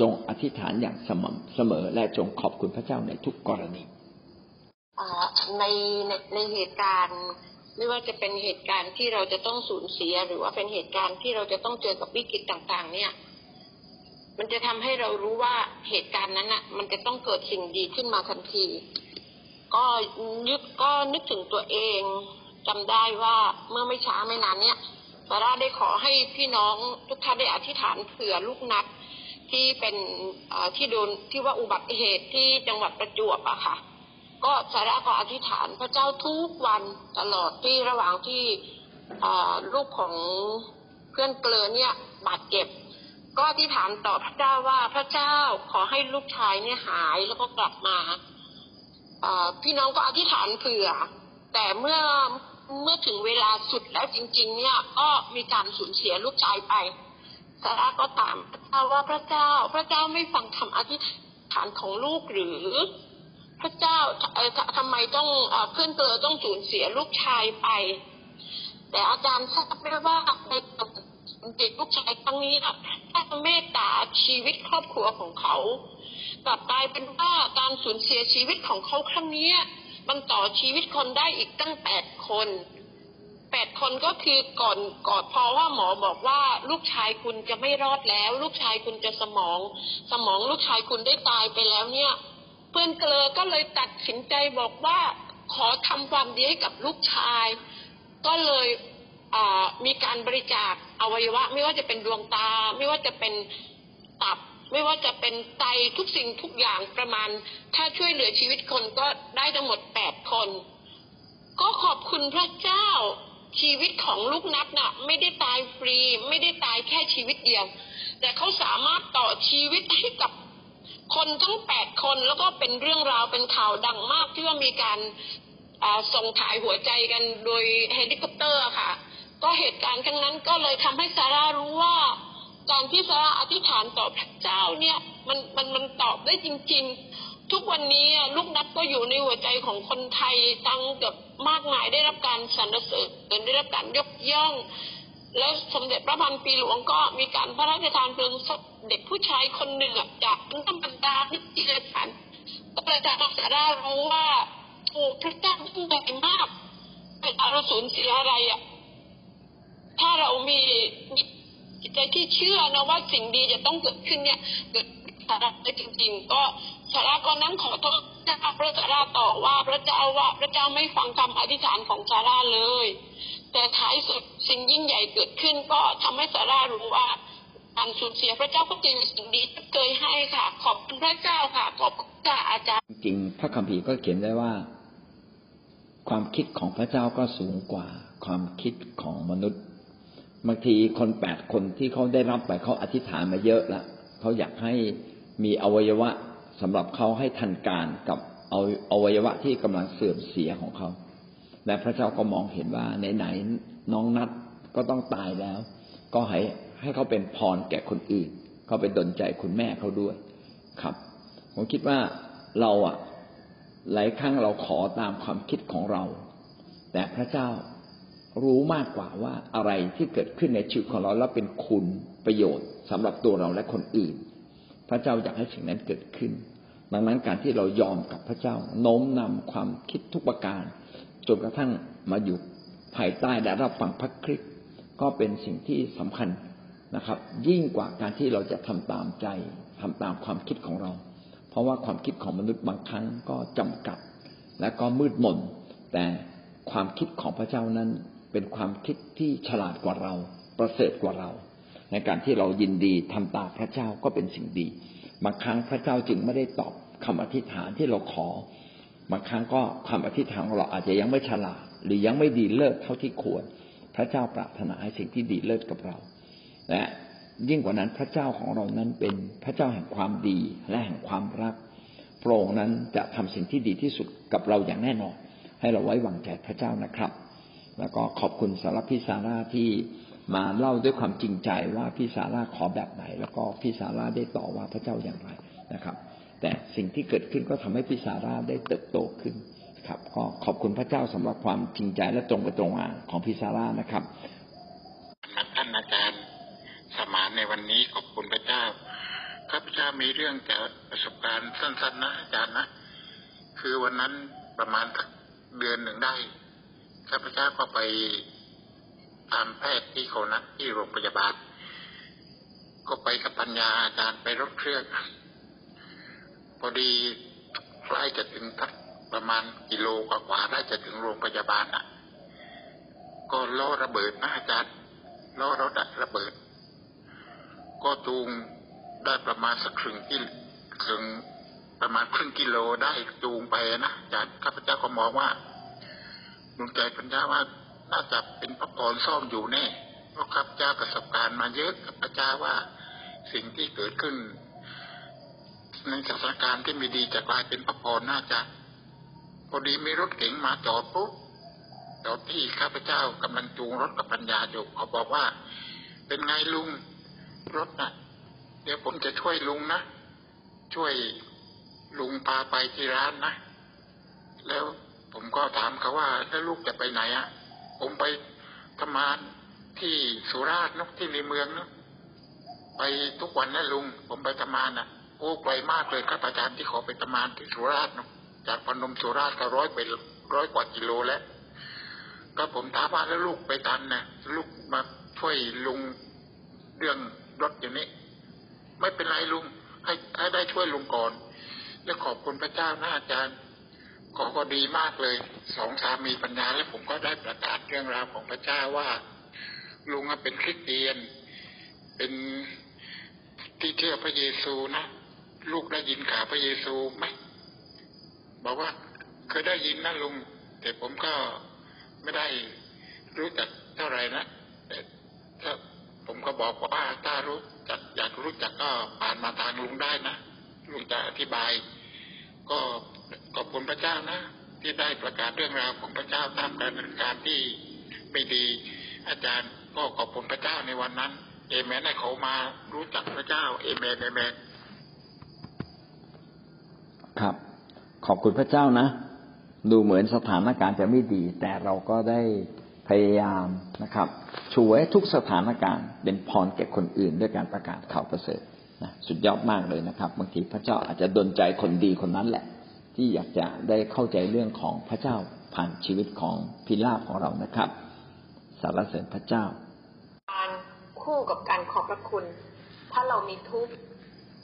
จงอธิษฐานอย่างสม่ำเสมอ และจงขอบคุณพระเจ้าในทุกกรณีในในในเหตุการณ์ไม่ว่าจะเป็นเหตุการณ์ที่เราจะต้องสูญเสีย หรือว่าเป็นเหตุการณ์ที่เราจะต้องเจอกับวิกฤตต่าง ๆ เนี่ย มันจะทำให้เรารู้ว่าเหตุการณ์นั้นอะ มันจะต้องเกิดสิ่งดีขึ้นมาทันที ก็ยึดก็นึกถึงตัวเอง จำได้ว่าเมื่อไม่ช้าไม่นานเนี่ยซาร่าได้ขอให้พี่น้องทุกท่านได้อธิษฐานเผื่อลูกนัดที่เป็นที่โดนที่ว่าอุบัติเหตุที่จังหวัดประจวบอะค่ะ ก็สาระก็อธิษฐานพระเจ้าทุกวันตลอดที่ระหว่างที่ลูกของเพื่อนเกลือเนี่ยบาดเจ็บ ก็อธิษฐานต่อพระเจ้าว่าพระเจ้าขอให้ลูกชายเนี่ยหายแล้วก็กลับมาพี่น้องก็อธิษฐานเผื่อ แต่เมื่อเมื่อถึงเวลาสุดแล้วจริง ๆ เนี่ยก็มีการสูญเสียลูกชายไปสาระก็ตามพระเจ้าว่าพระเจ้า พระเจ้าไม่ฟังคำอธิษฐานของลูกหรือ พระเจ้าทำไมต้องเพื่อนเกลอต้องสูญเสียลูกชายไป แต่อาจารย์ทราบไหมว่าในเด็กลูกชายครั้งนี้ถ้าเมตตาชีวิตครอบครัวของเขา กลับกลายเป็นว่าการสูญเสียชีวิตของเขาครั้งนี้ มันต่อชีวิตคนได้อีกตั้งแปดคนแปดคนก็คือก่อนก่อนพอว่าหมอบอกว่าลูกชายคุณจะไม่รอดแล้ว ลูกชายคุณจะสมอง สมองลูกชายคุณได้ตายไปแล้วเนี่ย เพื่อนเกลอก็เลยตัดสินใจบอกว่าขอทำความดีให้กับลูกชาย ก็เลยมีการบริจาคอวัยวะ ไม่ว่าจะเป็นดวงตา ไม่ว่าจะเป็นตับ ไม่ว่าจะเป็นไตทุกสิ่งทุกอย่างประมาณ ถ้าช่วยเหลือชีวิตคนก็ได้ทั้งหมดแปดคน ก็ขอบคุณพระเจ้าชีวิตของลูกนัดน่ะ ไม่ได้ตายฟรี ไม่ได้ตายแค่ชีวิตเดียว แต่เขาสามารถต่อชีวิตให้กับคนทั้งแปดคนแล้วก็เป็นเรื่องราวเป็นข่าวดังมากที่ว่ามีการส่งถ่ายหัวใจกันโดยเฮลิคอปเตอร์ค่ะ ก็เหตุการณ์ครั้งนั้นก็เลยทำให้ซาร่ารู้ว่า การที่ซาร่าอธิษฐานต่อพระเจ้าเนี่ยมันมันมันตอบได้จริง ๆ ทุกวันนี้ลูกนัดก็อยู่ในหัวใจของคนไทยตั้งเกือบมากมายได้รับการสรรเสริญได้รับการยกย่อง แล้วสมเด็จพระพันปีหลวงก็มีการพระราชทานเพลิงศพเด็กผู้ชายคนหนึ่งจากธรรดาที่จิรฉันก็เลยจะมาสารารู้ว่าโอ้พระเจ้ายิ่งใหญ่มากเป็นอารสูญเสียอะไรอะถ้าเรามี จิตใจที่เชื่อนะว่าสิ่งดีจะต้องเกิดขึ้นเนี่ยเกิดสาระได้จริง ๆ ก็สาระก็นั้นขอโทษเจ้าพระสาราต่อว่าพระเจ้าว่าพระเจ้าไม่ฟังคำอธิษฐานของสาราเลย แต่ท้ายสุดสิ่งยิ่งใหญ่เกิดขึ้น ก็ทำให้ซารารู้ว่าการสูญเสียพระเจ้าก็เป็นสิ่งดีที่เคยให้ค่ะ ขอบคุณพระเจ้าค่ะ ขอบคุณค่ะอาจารย์จริงพระคัมภีร์ก็เขียนได้ว่า ความคิดของพระเจ้าก็สูงกว่าความคิดของมนุษย์ บางทีคนแปดคนที่เขาได้รับไปเขาอธิษฐานมาเยอะละเขาอยากให้มีอวัยวะสำหรับเขาให้ทันการกับเอาอวัยวะที่กำลังเสื่อมเสียของเขา และพระเจ้าก็มองเห็นว่าไหนๆน้องนัดก็ต้องตายแล้ว ก็ให้ให้เขาเป็นพรแก่คนอื่น เขาไปดลใจคุณแม่เขาด้วยครับผมคิดว่าเราอะหลายครั้งเราขอตามความคิดของเรา แต่พระเจ้า รู้มากกว่าว่าอะไรที่เกิดขึ้นในชีวิตของเราแล้วเป็นคุณประโยชน์สำหรับตัวเราและคนอื่น พระเจ้าอยากให้สิ่งนั้นเกิดขึ้น ดังนั้นการที่เรายอมกับพระเจ้าโน้มนำความคิดทุกประการจนกระทั่งมาอยู่ภายใต้และรับฟังพระคริสต์ก็เป็นสิ่งที่สำคัญนะครับ ยิ่งกว่าการที่เราจะทำตามใจทำตามความคิดของเรา เพราะว่าความคิดของมนุษย์บางครั้งก็จำกัด และก็มืดมนแต่ความคิดของพระเจ้านั้น เป็นความคิดที่ฉลาดกว่าเรา ประเสริฐกว่าเรา ในการที่เรายินดีทำตามพระเจ้าก็เป็นสิ่งดี บางครั้งพระเจ้าจึงไม่ได้ตอบคำอธิษฐานที่เราขอบางครั้งก็คำอธิษฐานของเราอาจจะยังไม่ฉลาด หรือยังไม่ดีเลิศเท่าที่ควร พระเจ้าปรารถนาให้สิ่งที่ดีเลิศกับเรา และยิ่งกว่านั้นพระเจ้าของเรานั้นเป็นพระเจ้าแห่งความดีและแห่งความรักพระองค์นั้นจะทำสิ่งที่ดีที่สุดกับเราอย่างแน่นอน ให้เราไว้วางใจพระเจ้านะครับ แล้วก็ขอบคุณสำหรับพี่ซาร่าที่มาเล่าด้วยความจริงใจว่าพี่ซาร่าขอแบบไหน แล้วก็พี่ซาร่าได้ต่อว่าพระเจ้าอย่างไรนะครับ แต่สิ่งที่เกิดขึ้นก็ทำให้พี่ซาร่าได้เติบโตขึ้นครับก็ขอบคุณพระเจ้าสำหรับความจริงใจและตรงไปตรงมาของพี่ซาร่านะครับท่านอาจารย์สมานในวันนี้ขอบคุณพระเจ้าข้าพเจ้ามีเรื่องจากประสบการณ์สั้นๆนะอาจารย์นะ คือวันนั้นประมาณเดือนหนึ่งได้ ข้าพเจ้าก็ไปตามแพทย์ที่เขานัดที่โรงพยาบาล ก็ไปกับปัญญาอาจารย์ไปรถเครื่องพอดีใกล้จะถึงทักประมาณกิโลกว่าๆได้จะถึงโรงพยาบาลอะ ก็ล้อระเบิดนะอาจารย์ล้อรถอะระเบิด ก็จูงได้ประมาณสักครึ่งกิโลครึ่งประมาณครึ่งกิโลได้จูงไปนะอาจารย์ข้าพเจ้าก็มองว่า ดวงใจปัญญาว่าน่าจะเป็นพระพรซ่อมอยู่แน่เพราะข้าพเจ้าประสบการณ์มาเยอะข้าพเจ้าว่าสิ่งที่เกิดขึ้น ในสถานการณ์ที่ไม่ดีจะกลายเป็นพระพรน่าจะ พอดีมีรถเก๋งมาจอดปุ๊บจอดที่ข้าพเจ้ากำลังจูงรถกับปัญญาอยู่เขาบอกว่า เป็นไงลุงรถนะ่ะ เดี๋ยวผมจะช่วยลุงนะช่วยลุงพาไปที่ร้านนะแล้ว ผมก็ถามเขาว่าแล้วลูกจะไปไหนอะ่ะผมไปทำงานที่สุราษฎร์นกที่ในเมืองเนาะไปทุกวันนะลุง ผมไปทำงานนะโอ้ไกลมากเลยครับอาจารย์ที่ขอไปทำงานที่สุราษฎร์นะจากพนมสุราษฎร์ก็ร้อยไปร้อยกว่ากิโลแล้วก็ผมถามว่าแล้วลูกไปทันนะลูกมาช่วยลุงเรื่องรถอย่างนี้ ไม่เป็นไรลุงให้ให้ได้ช่วยลุงก่อน แล้วขอบคุณพระเจ้านะอาจารย์ ขอก็ดีมากเลยสองสามีปัญญาแล้วผมก็ได้ประกาศเรื่องราวของพระเจ้าว่า ลุงเป็นคริสเตียน เป็นที่เชื่อพระเยซูนะลูกได้ยินข่าวพระเยซูไหมบอกว่าเคยได้ยินนะลุง แต่ผมก็ไม่ได้รู้จักเท่าไหร่นะแต่ถ้าผมก็บอกว่าถ้ารู้จักอยากรู้จักก็ผ่านมาทางลุงได้นะลุงจะอธิบาย ก็ ขอบคุณพระเจ้านะ ที่ได้ประกาศเรื่องราวของพระเจ้าตามการดำเนินการที่ไม่ดี อาจารย์ก็ขอบคุณพระเจ้าในวันนั้น เอเมนให้เขามารู้จักพระเจ้า เอเมนเอเมนครับ ขอบคุณพระเจ้านะ ดูเหมือนสถานการณ์จะไม่ดี แต่เราก็ได้พยายามนะครับช่วยทุกสถานการณ์เป็นพรแก่คนอื่น ด้วยการประกาศข่าวประเสริฐนะสุดยอดมากเลยนะครับบางทีพระเจ้าอาจจะดลใจคนดีคนนั้นแหละ ที่อยากจะได้เข้าใจเรื่องของพระเจ้าผ่านชีวิตของพิลาของเรานะครับสารเสริญพระเจ้า การคู่กับการขอบพระคุณ ถ้าเรามีทุกข์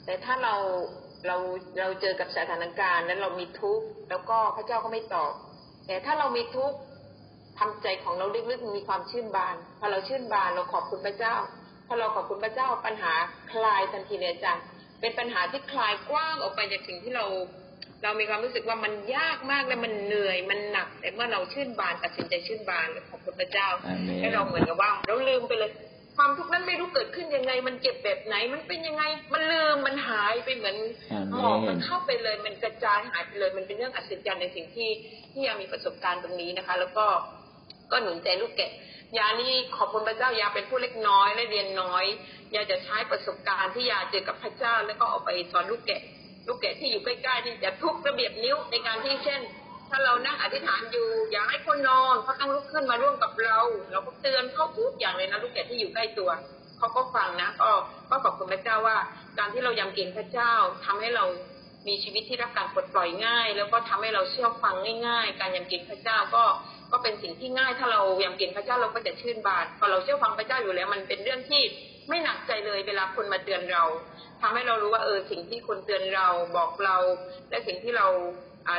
แต่ถ้าเราเราเราเจอกับสถานการณ์แล้วเรามีทุกข์แล้วก็พระเจ้าก็ไม่ตอบ แต่ถ้าเรามีทุกข์ทำใจของเราลึกๆมีความชื่นบาน พอเราชื่นบานเราขอบคุณพระเจ้า พอเราขอบคุณพระเจ้าปัญหาคลายทันทีเลยอาจารย์เป็นปัญหาที่คลายกว้างออกไปจากสิ่งที่เรา เรามีความรู้สึกว่ามันยากมากและมันเหนื่อยมันหนัก แต่เมื่อเราชื่นบานตัดสินใจชื่นบานขอบคุณพระเจ้าอาเมนให้เราเหมือนกับว่าเราลืมไปเลย ความทุกข์นั้นไม่รู้เกิดขึ้นยังไง มันเจ็บแบบไหน มันเป็นยังไง มันลืมมันหายไปเหมือนอาเมนหมอกมันเข้าไปเลย มันกระจายหายไปเลย มันเป็นเรื่องอัศจรรย์ในสิ่งที่ที่ยามีประสบการณ์ตรงนี้นะคะ แล้วก็ก็หนุนใจลูกแกะยานี่ขอบคุณพระเจ้ายาเป็นผู้เล็กน้อยและเรียนน้อยยาจะใช้ประสบการณ์ที่ยาเจอกับพระเจ้า แล้วก็เอาไปสอนลูกแกะ ลูกแกะที่อยู่ใกล้ๆที่จะทุกระเบียบนิ้วในการที่เช่น ถ้าเรานั่งอธิษฐานอยู่ อยากให้คนนอนเขาต้องลุกขึ้นมาร่วมกับเรา เราก็เตือนเขาทุกอย่างเลยนะลูกแกะที่อยู่ใกล้ตัวเขาก็ฟังนะก็ก็ขอบคุณพระเจ้าว่า การที่เรายำเกรงพระเจ้าทำให้เรามีชีวิตที่รับการปลดปล่อยง่าย แล้วก็ทำให้เราเชื่อฟังง่าย ๆ การยำเกรงพระเจ้าก็ก็เป็นสิ่งที่ง่าย ถ้าเรายำเกรงพระเจ้าเราก็จะชื่นบานพอเราเชื่อฟังพระเจ้าอยู่แล้ว มันเป็นเรื่องที่ไม่หนักใจเลยเวลาคนมาเตือนเรา ทำให้เรารู้ว่าเออสิ่งที่คนเตือนเราบอกเรา และสิ่งที่เรา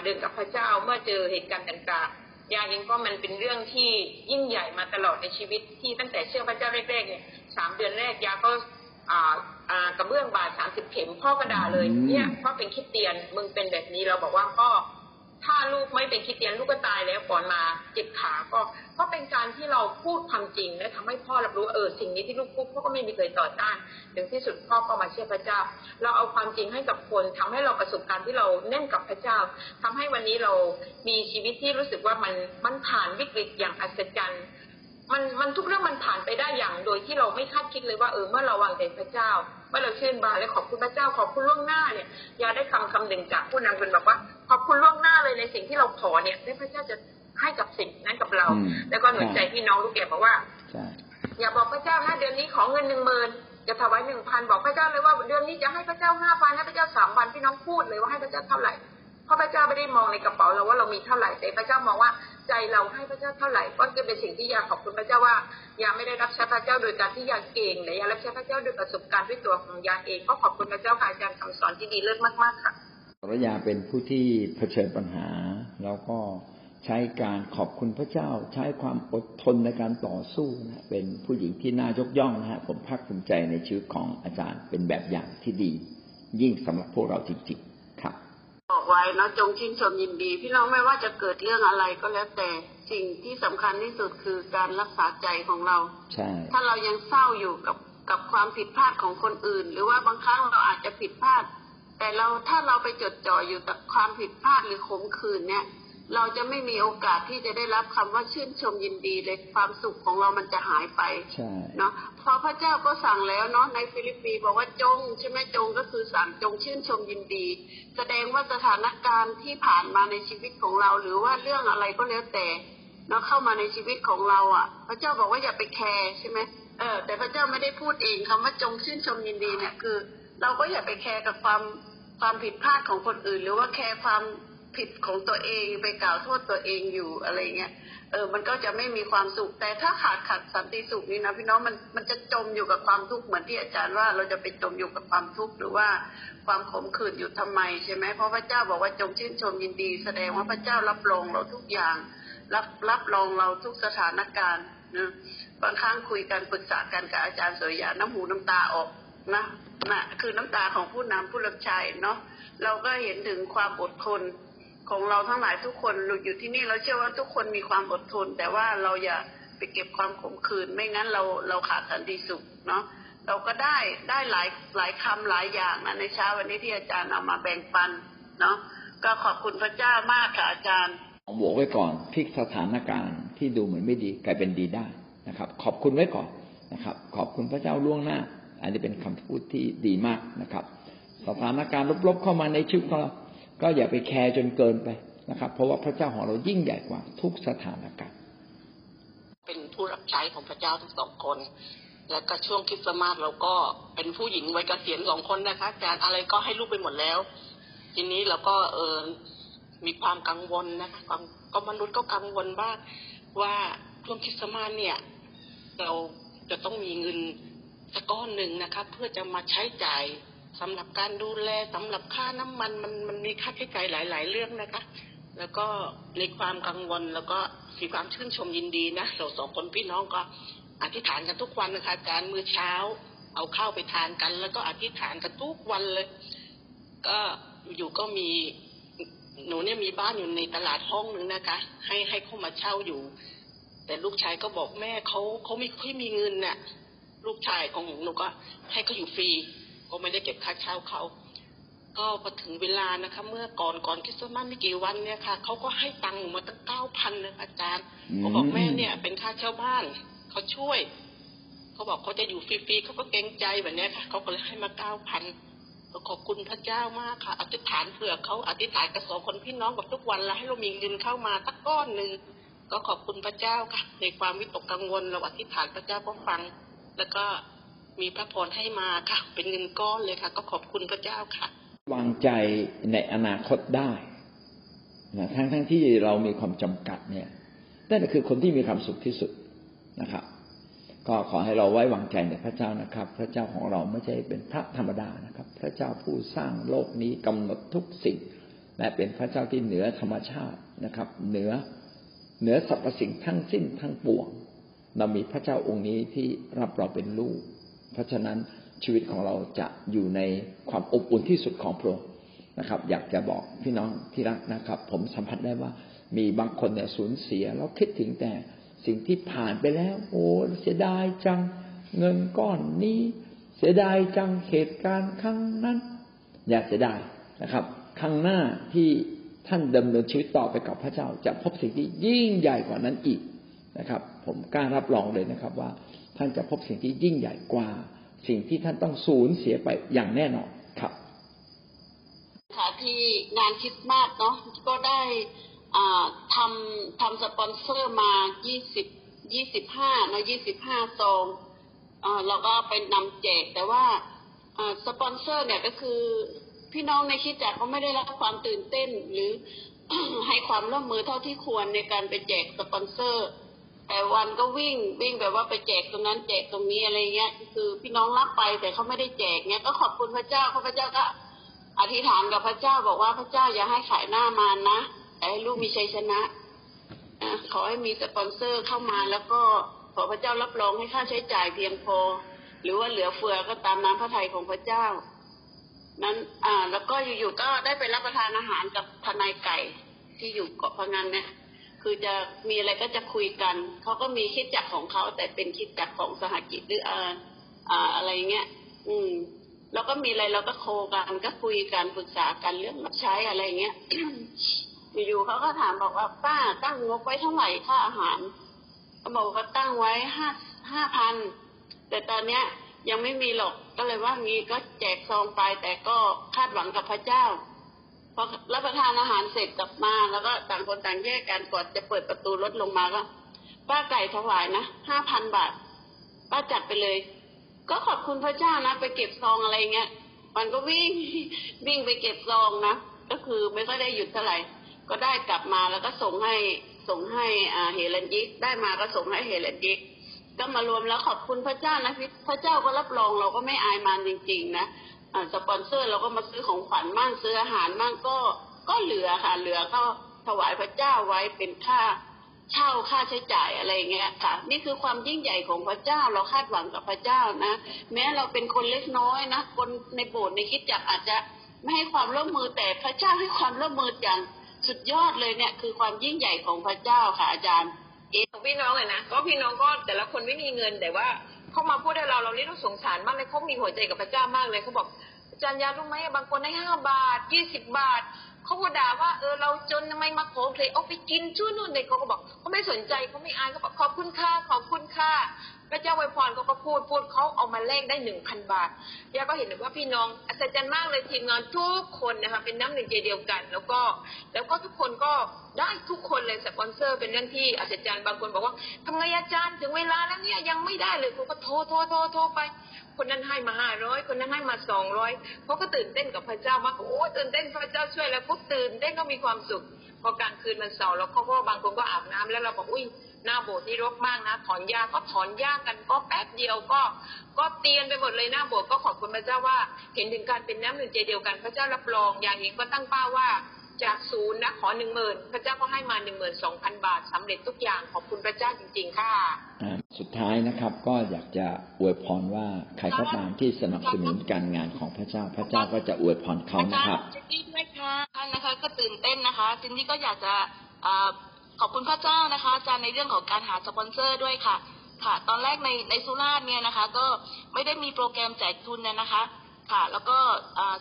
เดินกับพระเจ้าเมื่อเจอเหตุการณ์ต่างๆยาเองก็มันเป็นเรื่องที่ยิ่งใหญ่มาตลอดในชีวิตที่ตั้งแต่เชื่อพระเจ้าแรกๆเนี่ยสามเดือนแรกยาก็กระเบื้องบาดสามสิบเข็มพ่อก็ด่าเลยเนี่ยพ่อเป็นคิดเตียนมึงเป็นแบบนี้เราบอกว่าพ่อ ถ้าลูกไม่เป็นคิดเตียนลูกก็ตายแล้วก่อนมาเจ็บขาก็ก็เป็นการที่เราพูดความจริงและทำให้พ่อรับรู้เออสิ่งนี้ที่ลูกพูดพ่อก็ไม่มีเคยต่อต้านถึงที่สุดพ่อก็มาเชื่อพระเจ้า เราเอาความจริงให้กับคนทำให้เราประสบการณ์ที่เราแน่นกับพระเจ้าทำให้วันนี้เรามีชีวิตที่รู้สึกว่ามันมันผ่านวิกฤตอย่างอัศจรรย์ มันมันทุกเรื่องมันผ่านไปได้อย่างโดยที่เราไม่คาดคิดเลยว่าเออเมื่อเราวางใจพระเจ้าเมื่อเราชื่นบานและขอบคุณพระเจ้าขอบคุณล่วงหน้าเนี่ยอยากได้คำคำหนึ่งจากผู้นำเป็นแบบว่า ขอบคุณล่วงหน้าเลยในสิ่งที่เราขอเนี่ยได้พระเจ้าจะให้กับสิ่งนั้นกับเราอืมแล้วก็หนุนใจพี่น้องลูกแกบอกว่าใช่อย่าบอกพระเจ้านะเดือนนี้ขอเงินหนึ่งหมื่นจะถวายหนึ่งพันบอกพระเจ้าเลยว่าเดือนนี้จะให้พระเจ้าห้าพันให้พระเจ้าสามพันพี่น้องพูดเลยว่าให้พระเจ้าเท่าไหร่เพราะพระเจ้าไม่ได้มองในกระเป๋าเราว่าเรามีเท่าไหร่แต่พระเจ้ามองว่า ใจเราให้พระเจ้าเท่าไหร่ก็จะเป็นสิ่งที่ยาขอบคุณพระเจ้าว่ายาไม่ได้รับใช้พระเจ้าโดยการที่ยาเก่งแต่ยารับใช้พระเจ้าโดยประสบการณ์ด้วยตัวของยาเองก็ขอบคุณพระเจ้าค่ะอาจารย์คำสอนที่ดีเลิศมากๆค่ะภรยาเป็นผู้ที่เผชิญปัญหา แล้วก็ใช้การขอบคุณพระเจ้า ใช้ความอดทนในการต่อสู้นะเป็นผู้หญิงที่น่ายกย่องนะฮะผมภาคภูมิใจในชีวิตของอาจารย์เป็นแบบอย่างที่ดี ยิ่งสำหรับพวกเราจริงๆ บอกไว้เนาะจงชื่นชมยินดี พี่น้องไม่ว่าจะเกิดเรื่องอะไรก็แล้วแต่สิ่งที่สำคัญที่สุดคือการรักษาใจของเราใช่ถ้าเรายังเศร้าอยู่กับกับความผิดพลาดของคนอื่น หรือว่าบางครั้งเราอาจจะผิดพลาด แต่เราถ้าเราไปจดจ่ออยู่กับความผิดพลาดหรือขมขื่นเนี่ย เราจะไม่มีโอกาสที่จะได้รับคำว่าชื่นชมยินดีเลยความสุขของเรามันจะหายไปใช่เนาะพอพระเจ้าก็สั่งแล้วเนาะในฟิลิปปีบอกว่าจงใช่ไหมจงก็คือสั่งจงชื่นชมยินดี แสดงว่าสถานการณ์ที่ผ่านมาในชีวิตของเรา หรือว่าเรื่องอะไรก็แล้วแต่เนาะเข้ามาในชีวิตของเราอะ พระเจ้าบอกว่าอย่าไปแคร์ใช่ไหมเออแต่พระเจ้าไม่ได้พูดเองคำว่าจงชื่นชมยินดีเนี่ยคือ เราก็อย่าไปแคร์กับความความผิดพลาดของคนอื่น หรือว่าแคร์ความ ผิดของตัวเองไปกล่าวโทษตัวเองอยู่อะไรเงี้ยเออมันก็จะไม่มีความสุข แต่ถ้าขาดขาดสันติสุขนี่นะพี่น้องมันมันจะจมอยู่กับความทุกข์เหมือนที่อาจารย์ว่าเราจะไปจมอยู่กับความทุกข์หรือว่าความขมขื่นอยู่ทำไมใช่ไหมเพราะพระเจ้าบอกว่าจงชื่นชมยินดี แสดงว่าพระเจ้ารับรองเราทุกอย่าง รับรับรองเราทุกสถานการณ์นะบางครั้งคุยกันปรึกษากันกับอาจารย์สวยยาน้ำหูน้ำตาออกนะนะคือน้ำตาของผู้นำผู้รับใช้เนาะเราก็เห็นถึงความอดทน ของเราทั้งหลายทุกคนอยู่ที่นี่เราเชื่อว่าทุกคนมีความอดทน แต่ว่าเราอย่าไปเก็บความขมขื่นไม่งั้นเราเราขาดสันติสุขเนาะเราก็ได้ได้หลายหลายคำหลายอย่างนะในเช้าวันนี้ที่อาจารย์เอามาแบ่งปันเนาะก็ขอบคุณพระเจ้ามากค่ะอาจารย์บวกไว้ก่อนพลิกสถานการณ์ที่ดูเหมือนไม่ดีกลายเป็นดีได้นะครับ ขอบคุณไว้ก่อนนะครับ ขอบคุณพระเจ้าล่วงหน้า อันนี้เป็นคำพูดที่ดีมากนะครับ สถานการณ์ลบๆเข้ามาในชีวิตของเรา ก็อย่าไปแคร์จนเกินไปนะครับ เพราะว่าพระเจ้าของเรายิ่งใหญ่กว่าทุกสถานการณ์เป็นผู้รับใช้ของพระเจ้าทั้งสองคน แล้วก็ช่วงคริสต์มาสเราก็เป็นผู้หญิงวัยเกษียณสองคนนะคะอารอะไรก็ให้ลูกไปหมดแล้ว ทีนี้เราก็เออมีความกังวลนะคะความก็มนุษย์ก็กังวลว่าว่าช่วงคริสต์มาสเนี่ย เราจะต้องมีเงินสักก้อนหนึ่งนะคะ เพื่อจะมาใช้จ่าย สำหรับการดูแลสำหรับค่าน้ำมันมันมันมีค่าใช้จ่ายหลาย ๆ เรื่องนะคะ แล้วก็ในความกังวลแล้วก็มีความชื่นชมยินดีนะเราสองคนพี่น้องก็อธิษฐานกันทุกวันนะคะอารมื้อเช้า เอาข้าวไปทานกัน แล้วก็อธิษฐานกันทุกวันเลย ก็อยู่ก็มีหนูเนี่ยมีบ้านอยู่ในตลาดห้องหนึ่งนะคะ ให้ให้เข้ามาเช่าอยู่ แต่ลูกชายก็บอกแม่เขาเขาไม่ค่อยมีเงินน่ะ ลูกชายของหนูก็ให้เขาอยู่ฟรี ก็ไม่ได้เก็บค่าเช่าเขาก็พอถึงเวลานะคะ เมื่อก่อนก่อนคริสต์มาสไม่กี่วันเนี่ยค่ะเขาก็ให้ตังค์หนูมาตั้งเก้าพันเลยอาจารย์อืมเขาบอกแม่เนี่ย เป็นค่าเช่าบ้านเขาช่วยเขาบอกเขาจะอยู่ฟรีๆเขาก็เกรงใจแบบเนี้ยค่ะเขาก็เลยให้มาเก้าพันขอบคุณพระเจ้ามากค่ะอธิษฐานเผื่อเขาอธิษฐานกับสองคนพี่น้องกับทุกวันแล้วให้เรามีเงินเข้ามาสักก้อนหนึ่งก็ขอบคุณพระเจ้าค่ะ ในความวิตกกังวลเราอธิษฐานพระเจ้าก็ฟัง แล้วก็ มีพระพรให้มาค่ะ เป็นเงินก้อนเลยค่ะ ก็ขอบคุณพระเจ้าค่ะ วางใจในอนาคตได้นะทั้งทั้งที่เรามีความจำกัดเนี่ยนั่นคือคนที่มีความสุขที่สุดนะครับ ก็ขอให้เราไว้วางใจในพระเจ้านะครับ พระเจ้าของเราไม่ใช่เป็นพระธรรมดานะครับ พระเจ้าผู้สร้างโลกนี้กำหนดทุกสิ่ง และเป็นพระเจ้าที่เหนือธรรมชาตินะครับ เหนือเหนือสรรพสิ่งทั้งสิ้นทั้งปวง เรามีพระเจ้าองค์นี้ที่รับเราเป็นลูก เพราะฉะนั้นชีวิตของเราจะอยู่ในความอบอุ่นที่สุดของพระองค์นะครับ อยากจะบอกพี่น้องที่รักนะครับ ผมสัมผัสได้ว่ามีบางคนเนี่ยสูญเสียแล้วคิดถึงแต่สิ่งที่ผ่านไปแล้ว โอ้เสียดายจังเงินก้อนนี้ เสียดายจังเหตุการณ์ครั้งนั้น อย่าเสียดายนะครับครั้งหน้าที่ท่านดำเนินชีวิตต่อไปกับพระเจ้า จะพบสิ่งที่ยิ่งใหญ่กว่านั้นอีกนะครับ ผมกล้ารับรองเลยนะครับว่า ท่านจะพบสิ่งที่ยิ่งใหญ่กว่า สิ่งที่ท่านต้องสูญเสียไปอย่างแน่นอนครับค่ะที่งานคริสต์มาสเนาะก็ได้ทำทำสปอนเซอร์มายี่สิบยี่สิบห้าเนาะยี่สิบห้าซองเราก็ไปนำแจกแต่ว่าสปอนเซอร์เนี่ยก็คือพี่น้องในคริสตจักรก็ไม่ได้รับความตื่นเต้นหรือให้ความร่วมมือเท่าที่ควรในการไปแจกสปอนเซอร์ แต่วันก็วิ่งวิ่งแบบว่าไปแจกตรงนั้นแจกตรงนี้อะไรเงี้ย คือพี่น้องรับไปแต่เขาไม่ได้แจกเงี้ยก็ขอบคุณพระเจ้าพระเจ้าก็อธิษฐานกับพระเจ้าบอกว่าพระเจ้าอย่าให้ขายหน้ามานนะแต่ให้ลูกมีชัยชนะนะขอให้มีสปอนเซอร์เข้ามาแล้วก็ขอพระเจ้ารับรองให้ค่าใช้จ่ายเพียงพอ หรือว่าเหลือเฟือก็ตามน้ำพระทัยของพระเจ้า นั้นอ่าแล้วก็อยู่ๆก็ได้ไปรับประทานอาหารกับทนายไก่ที่อยู่เกาะพะงันเนี่ย คือจะมีอะไรก็จะคุยกัน เขาก็มีคิดจักรของเขาแต่เป็นคิดจักรของสหกิจหรืออ่าอ่าอะไรเงี้ย อืม แล้วก็มีอะไรเราก็โคกันก็คุยกันปรึกษากันเรื่องรับใช้อะไรเงี้ย อยู่ๆเขาก็ถามบอกว่าป้าตั้งงบไว้เท่าไหร่ค่าอาหารเขาบอกว่าตั้งไว้ห้าห้าพันแต่ตอนเนี้ยยังไม่มีหรอกก็เลยว่ามีก็แจกซองไปแต่ก็คาดหวังกับพระเจ้า อรับประทานอาหารเสร็จกลับมาแล้วก็ต่างคนต่างแยกกันก่อนจะเปิดประตูรถลงมาก็ป้าไก่ถวายนะห้าพันบาท ป้าจัดไปเลย ก็ขอบคุณพระเจ้านะ ไปเก็บซองอะไรเงี้ย มันก็วิ่งวิ่งไปเก็บซองนะ ก็คือไม่ค่อยได้หยุดเท่าไหร่ ก็ได้กลับมาแล้วก็ส่งให้ส่งให้อ่าเฮเลนยิกได้มาก็ส่งให้เฮเลนยิกก็มารวมแล้วขอบคุณพระเจ้านะพี่พระเจ้าก็รับรองเราก็ไม่อายมันจริง ๆ นะ สปอนเซอร์เราก็มาซื้อของขวัญมั่งซื้ออาหารมั่งก็ก็เหลือค่ะ เหลือก็ถวายพระเจ้าไว้เป็นค่าเช่าค่าใช้จ่ายอะไรเงี้ยค่ะ นี่คือความยิ่งใหญ่ของพระเจ้าเราคาดหวังกับพระเจ้านะ แม้เราเป็นคนเล็กน้อยนะคนในโบสถ์ในคิดจักอาจจะไม่ให้ความร่วมมือแต่พระเจ้าให้ความร่วมมืออย่างสุดยอดเลยเนี่ย คือความยิ่งใหญ่ของพระเจ้าค่ะอาจารย์ของพี่น้องอะนะก็พี่น้องก็แต่ละคนไม่มีเงินแต่ว่า เขามาพูดให้เราเรานี่ต้องสงสารมากเลยเขามีหัวใจกับพระเจ้ามากเลยเขาบอกอาจารย์ยารู้ไหมบางคนให้ห้าบาทยี่สิบบาทเขาก็ด่าว่าเออเราจนทำไมมาขอเพลงเอาไปกินช่วยนู่นเนี่ยเขาก็บอกเขาไม่สนใจเขาไม่อายเขาบอกขอบคุณค่าขอบคุณค่า พระเจ้าไวยพรเขาก็พูดพูดเขาเอามาแลกได้หนึ่งพันบาทยาก็เห็นเลยว่าพี่น้องอัศจรรย์มากเลยทีมงานทุกคนนะคะเป็นน้ำหนึ่งใจเดียวกัน แล้วก็แล้วก็ทุกคนก็ได้ทุกคนเลยสปอนเซอร์ เป็นเรื่องที่อัศจรรย์บางคนบอกว่าทำไงอาจารย์ถึงเวลาแล้วเนี่ยยังไม่ได้เลยเขาก็โทรโทรโทรโทรไป คนนั้นให้มาห้าร้อยคนนั้นให้มาสองร้อยเขาก็ตื่นเต้นกับพระเจ้ามากโอ้ตื่นเต้นพระเจ้าช่วยแล้วปุ๊บตื่นเต้นก็มีความสุขพอกลางคืนมันเสาร์แล้วเขาก็บางคนก็อาบน้ำแล้วเราบอกอุ้ย หน้าโบสถ์นี่รกมากนะ ถอนหญ้าก็ถอนหญ้ากันก็แป๊บเดียวก็ ก็เตียนไปหมดเลยหน้าโบสถ์ก็ขอบคุณพระเจ้าว่า เห็นถึงการเป็นน้ำหนึ่งใจเดียวกัน พระเจ้ารับรองอย่างนี้ก็ตั้งเป้าว่าจากศูนย์นะขอหนึ่งหมื่นพระเจ้าก็ให้มาหนึ่งหมื่นสองพันบาทสำเร็จทุกอย่างขอบคุณพระเจ้าจริง ๆ ค่ะอ่าสุดท้ายนะครับก็อยากจะอวยพรว่าใครก็ตามที่สนับสนุนการงานของพระเจ้า พระเจ้าก็จะอวยพรเขานะครับอาจารย์จินดี้ด้วยค่ะท่านนะคะก็ตื่นเต้นนะคะซินดี้ก็อยากจะอ่า ขอบคุณพระเจ้านะคะอาจารย์ในเรื่องของการหาสปอนเซอร์ด้วยค่ะ ค่ะ ตอนแรกในในสุราษฎร์เนี่ยนะคะ ก็ไม่ได้มีโปรแกรมแจกทุนนะนะคะ ค่ะ แล้วก็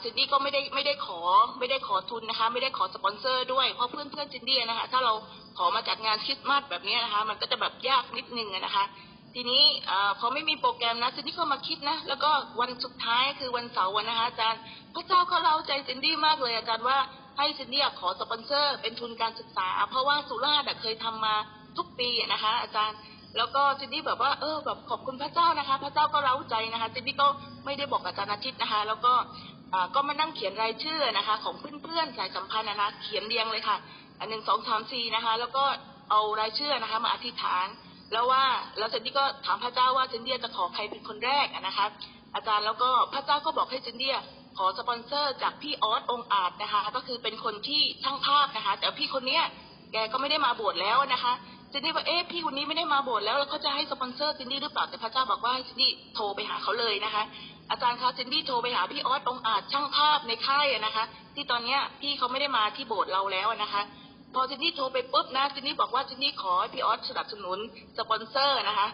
ซินดี้ก็ไม่ได้ไม่ได้ขอไม่ได้ขอทุนนะคะ ไม่ได้ขอสปอนเซอร์ด้วยเพราะเพื่อนเพื่อนซินดี้นะคะ ถ้าเราขอมาจากงานคริสต์มาสแบบนี้นะคะ มันก็จะแบบยากนิดนึงนะคะทีนี้พอไม่มีโปรแกรมนะซินดี้ก็มาคิดนะ แล้วก็วันสุดท้ายคือวันเสาร์วันนะคะอาจารย์พระเจ้าเขาเร้าใจซินดี้มากเลยอาจารย์ว่า ให้ซินดี้ขอสปอนเซอร์ เป็นทุนการศึกษา เพราะว่าสุราษฎร์เคยทำมาทุกปีนะคะ อาจารย์แล้วก็ซินดี้แบบว่าเออแบบขอบคุณพระเจ้านะคะ พระเจ้าก็เร้าใจนะคะซินดี้ก็ไม่ได้บอกอาจารย์อาทิตย์นะคะ แล้วก็ก็มานั่งเขียนรายชื่อนะคะ ของเพื่อนๆสายสัมพันธ์นะคะ เขียนเรียงเลยค่ะอันหนึ่งสองสามสี่นะคะ แล้วก็เอารายชื่อนะคะ มาอธิษฐาน แล้วว่าแล้วซินดี้ก็ถามพระเจ้าว่าซินดี้จะขอใครเป็นคนแรกนะคะ อาจารย์แล้วก็พระเจ้าก็บอกให้ซินดี้ ขอสปอนเซอร์จากพี่ออสองอาจนะคะ ก็คือเป็นคนที่ช่างภาพนะคะ แต่พี่คนเนี้ยแกก็ไม่ได้มาโบสถ์แล้วนะคะซินดี้ว่าเอ๊ะพี่คนนี้ไม่ได้มาโบสถ์แล้วแล้วเขาจะให้สปอนเซอร์ซินดี้หรือเปล่าแต่พระเจ้าบอกว่าให้ซินดี้โทรไปหาเขาเลยนะคะ อาจารย์คะซินดี้โทรไปหาพี่ออสองอาจช่างภาพในค่ายนะคะ ที่ตอนเนี้ยพี่เขาไม่ได้มาที่โบสถ์เราแล้วนะคะพอซินดี้โทรไปปุ๊บนะซินดี้บอกว่าซินดี้ขอให้พี่ออสสนับสนุนสปอนเซอร์นะคะ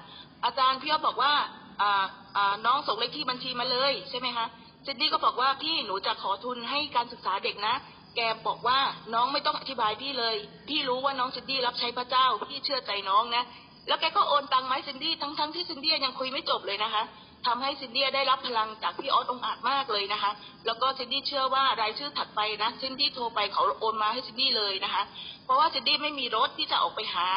อาจารย์พี่ออสบอกว่าอ่าอ่าน้องส่งเลขที่บัญชีมาเลยใช่ไหมคะ ซินดี้ก็บอกว่าพี่หนูจะขอทุนให้การศึกษาเด็กนะ แกบอกว่าน้องไม่ต้องอธิบายพี่เลย พี่รู้ว่าน้องซินดี้รับใช้พระเจ้า พี่เชื่อใจน้องนะ แล้วแกก็โอนตังค์มาให้ซินดี้ทั้งทั้งๆที่ซินดี้ยังคุยไม่จบเลยนะคะทำให้ซินดี้ได้รับพลังจากพี่ออสองอาจมากเลยนะคะ แล้วก็ซินดี้เชื่อว่ารายชื่อถัดไปนะซินดี้โทรไปเขาโอนมาให้ซินดี้เลยนะคะ เพราะว่าซินดี้ไม่มีรถที่จะออกไปหา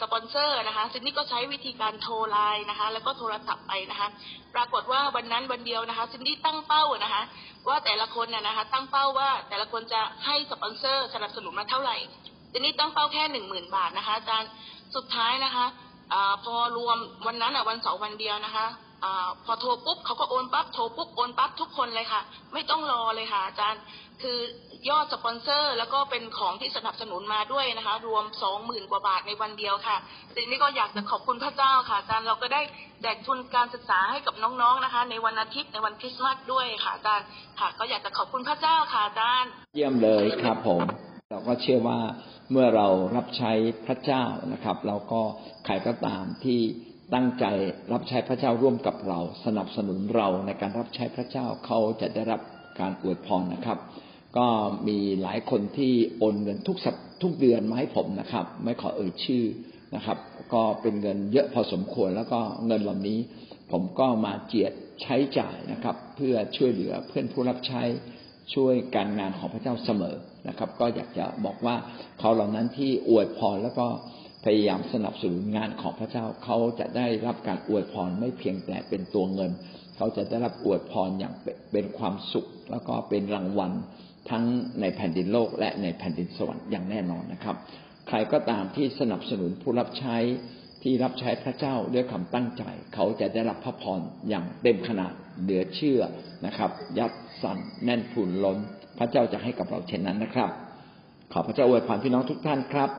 สปอนเซอร์นะคะซินดี้ก็ใช้วิธีการโทรไลน์นะคะ แล้วก็โทรศัพท์ไปนะคะ ปรากฏว่าวันนั้นวันเดียวนะคะซินดี้ตั้งเป้านะคะ ว่าแต่ละคนน่ะนะคะ ตั้งเป้าว่าแต่ละคนจะให้สปอนเซอร์สนับสนุนมาเท่าไหร่ซินดี้ตั้งเป้าแค่หนึ่งหมื่นบาทนะคะอาจารย์สุดท้ายนะคะอพอรวมวันนั้นอะวันเสาร์วันเดียวนะคะ พอโทรปุ๊บเขาก็โอนปั๊บโทรปุ๊บโอนปั๊บทุกคนเลยค่ะ ไม่ต้องรอเลยค่ะอาจารย์ คือยอดสปอนเซอร์ แล้วก็เป็นของที่สนับสนุนมาด้วยนะคะ รวมสองหมื่นกว่าบาทในวันเดียวค่ะทีนี้ก็อยากจะขอบคุณพระเจ้าค่ะอาจารย์เราก็ได้แจกทุนการศึกษาให้กับน้องๆนะคะ ในวันอาทิตย์ในวันคริสต์มาสด้วยค่ะอาจารย์ค่ะ ก็อยากจะขอบคุณพระเจ้าค่ะอาจารย์ เยี่ยมเลยครับผม เราก็เชื่อว่าเมื่อเรารับใช้พระเจ้านะครับ เราก็ใครก็ตามที่ ตั้งใจรับใช้พระเจ้าร่วมกับเรา สนับสนุนเราในการรับใช้พระเจ้าเขาจะได้รับการอวยพรนะครับ ก็มีหลายคนที่โอนเงินทุกสัปทุกเดือนมาให้ผมนะครับ ไม่ขอเอ่ยชื่อนะครับ ก็เป็นเงินเยอะพอสมควรแล้วก็เงินเหล่านี้ ผมก็มาเจียดใช้จ่ายนะครับ เพื่อช่วยเหลือเพื่อนผู้รับใช้ช่วยการงานของพระเจ้าเสมอนะครับ ก็อยากจะบอกว่าเขาเหล่านั้นที่อวยพรแล้วก็ พยายามสนับสนุนงานของพระเจ้าเขาจะได้รับการอวยพรไม่เพียงแต่เป็นตัวเงิน เขาจะได้รับอวยพรอย่างเป็นความสุข แล้วก็เป็นรางวัลทั้งในแผ่นดินโลก และในแผ่นดินสวรรค์อย่างแน่นอนนะครับ ใครก็ตามที่สนับสนุนผู้รับใช้ที่รับใช้พระเจ้าด้วยคำตั้งใจ เขาจะได้รับพระพรอย่างเต็มขนาดเหลือเชื่อนะครับ ยัดสั่นแน่นพูนล้น พระเจ้าจะให้กับเราเช่นนั้นนะครับ ขอพระเจ้าอวยพรพี่น้องทุกท่านครับ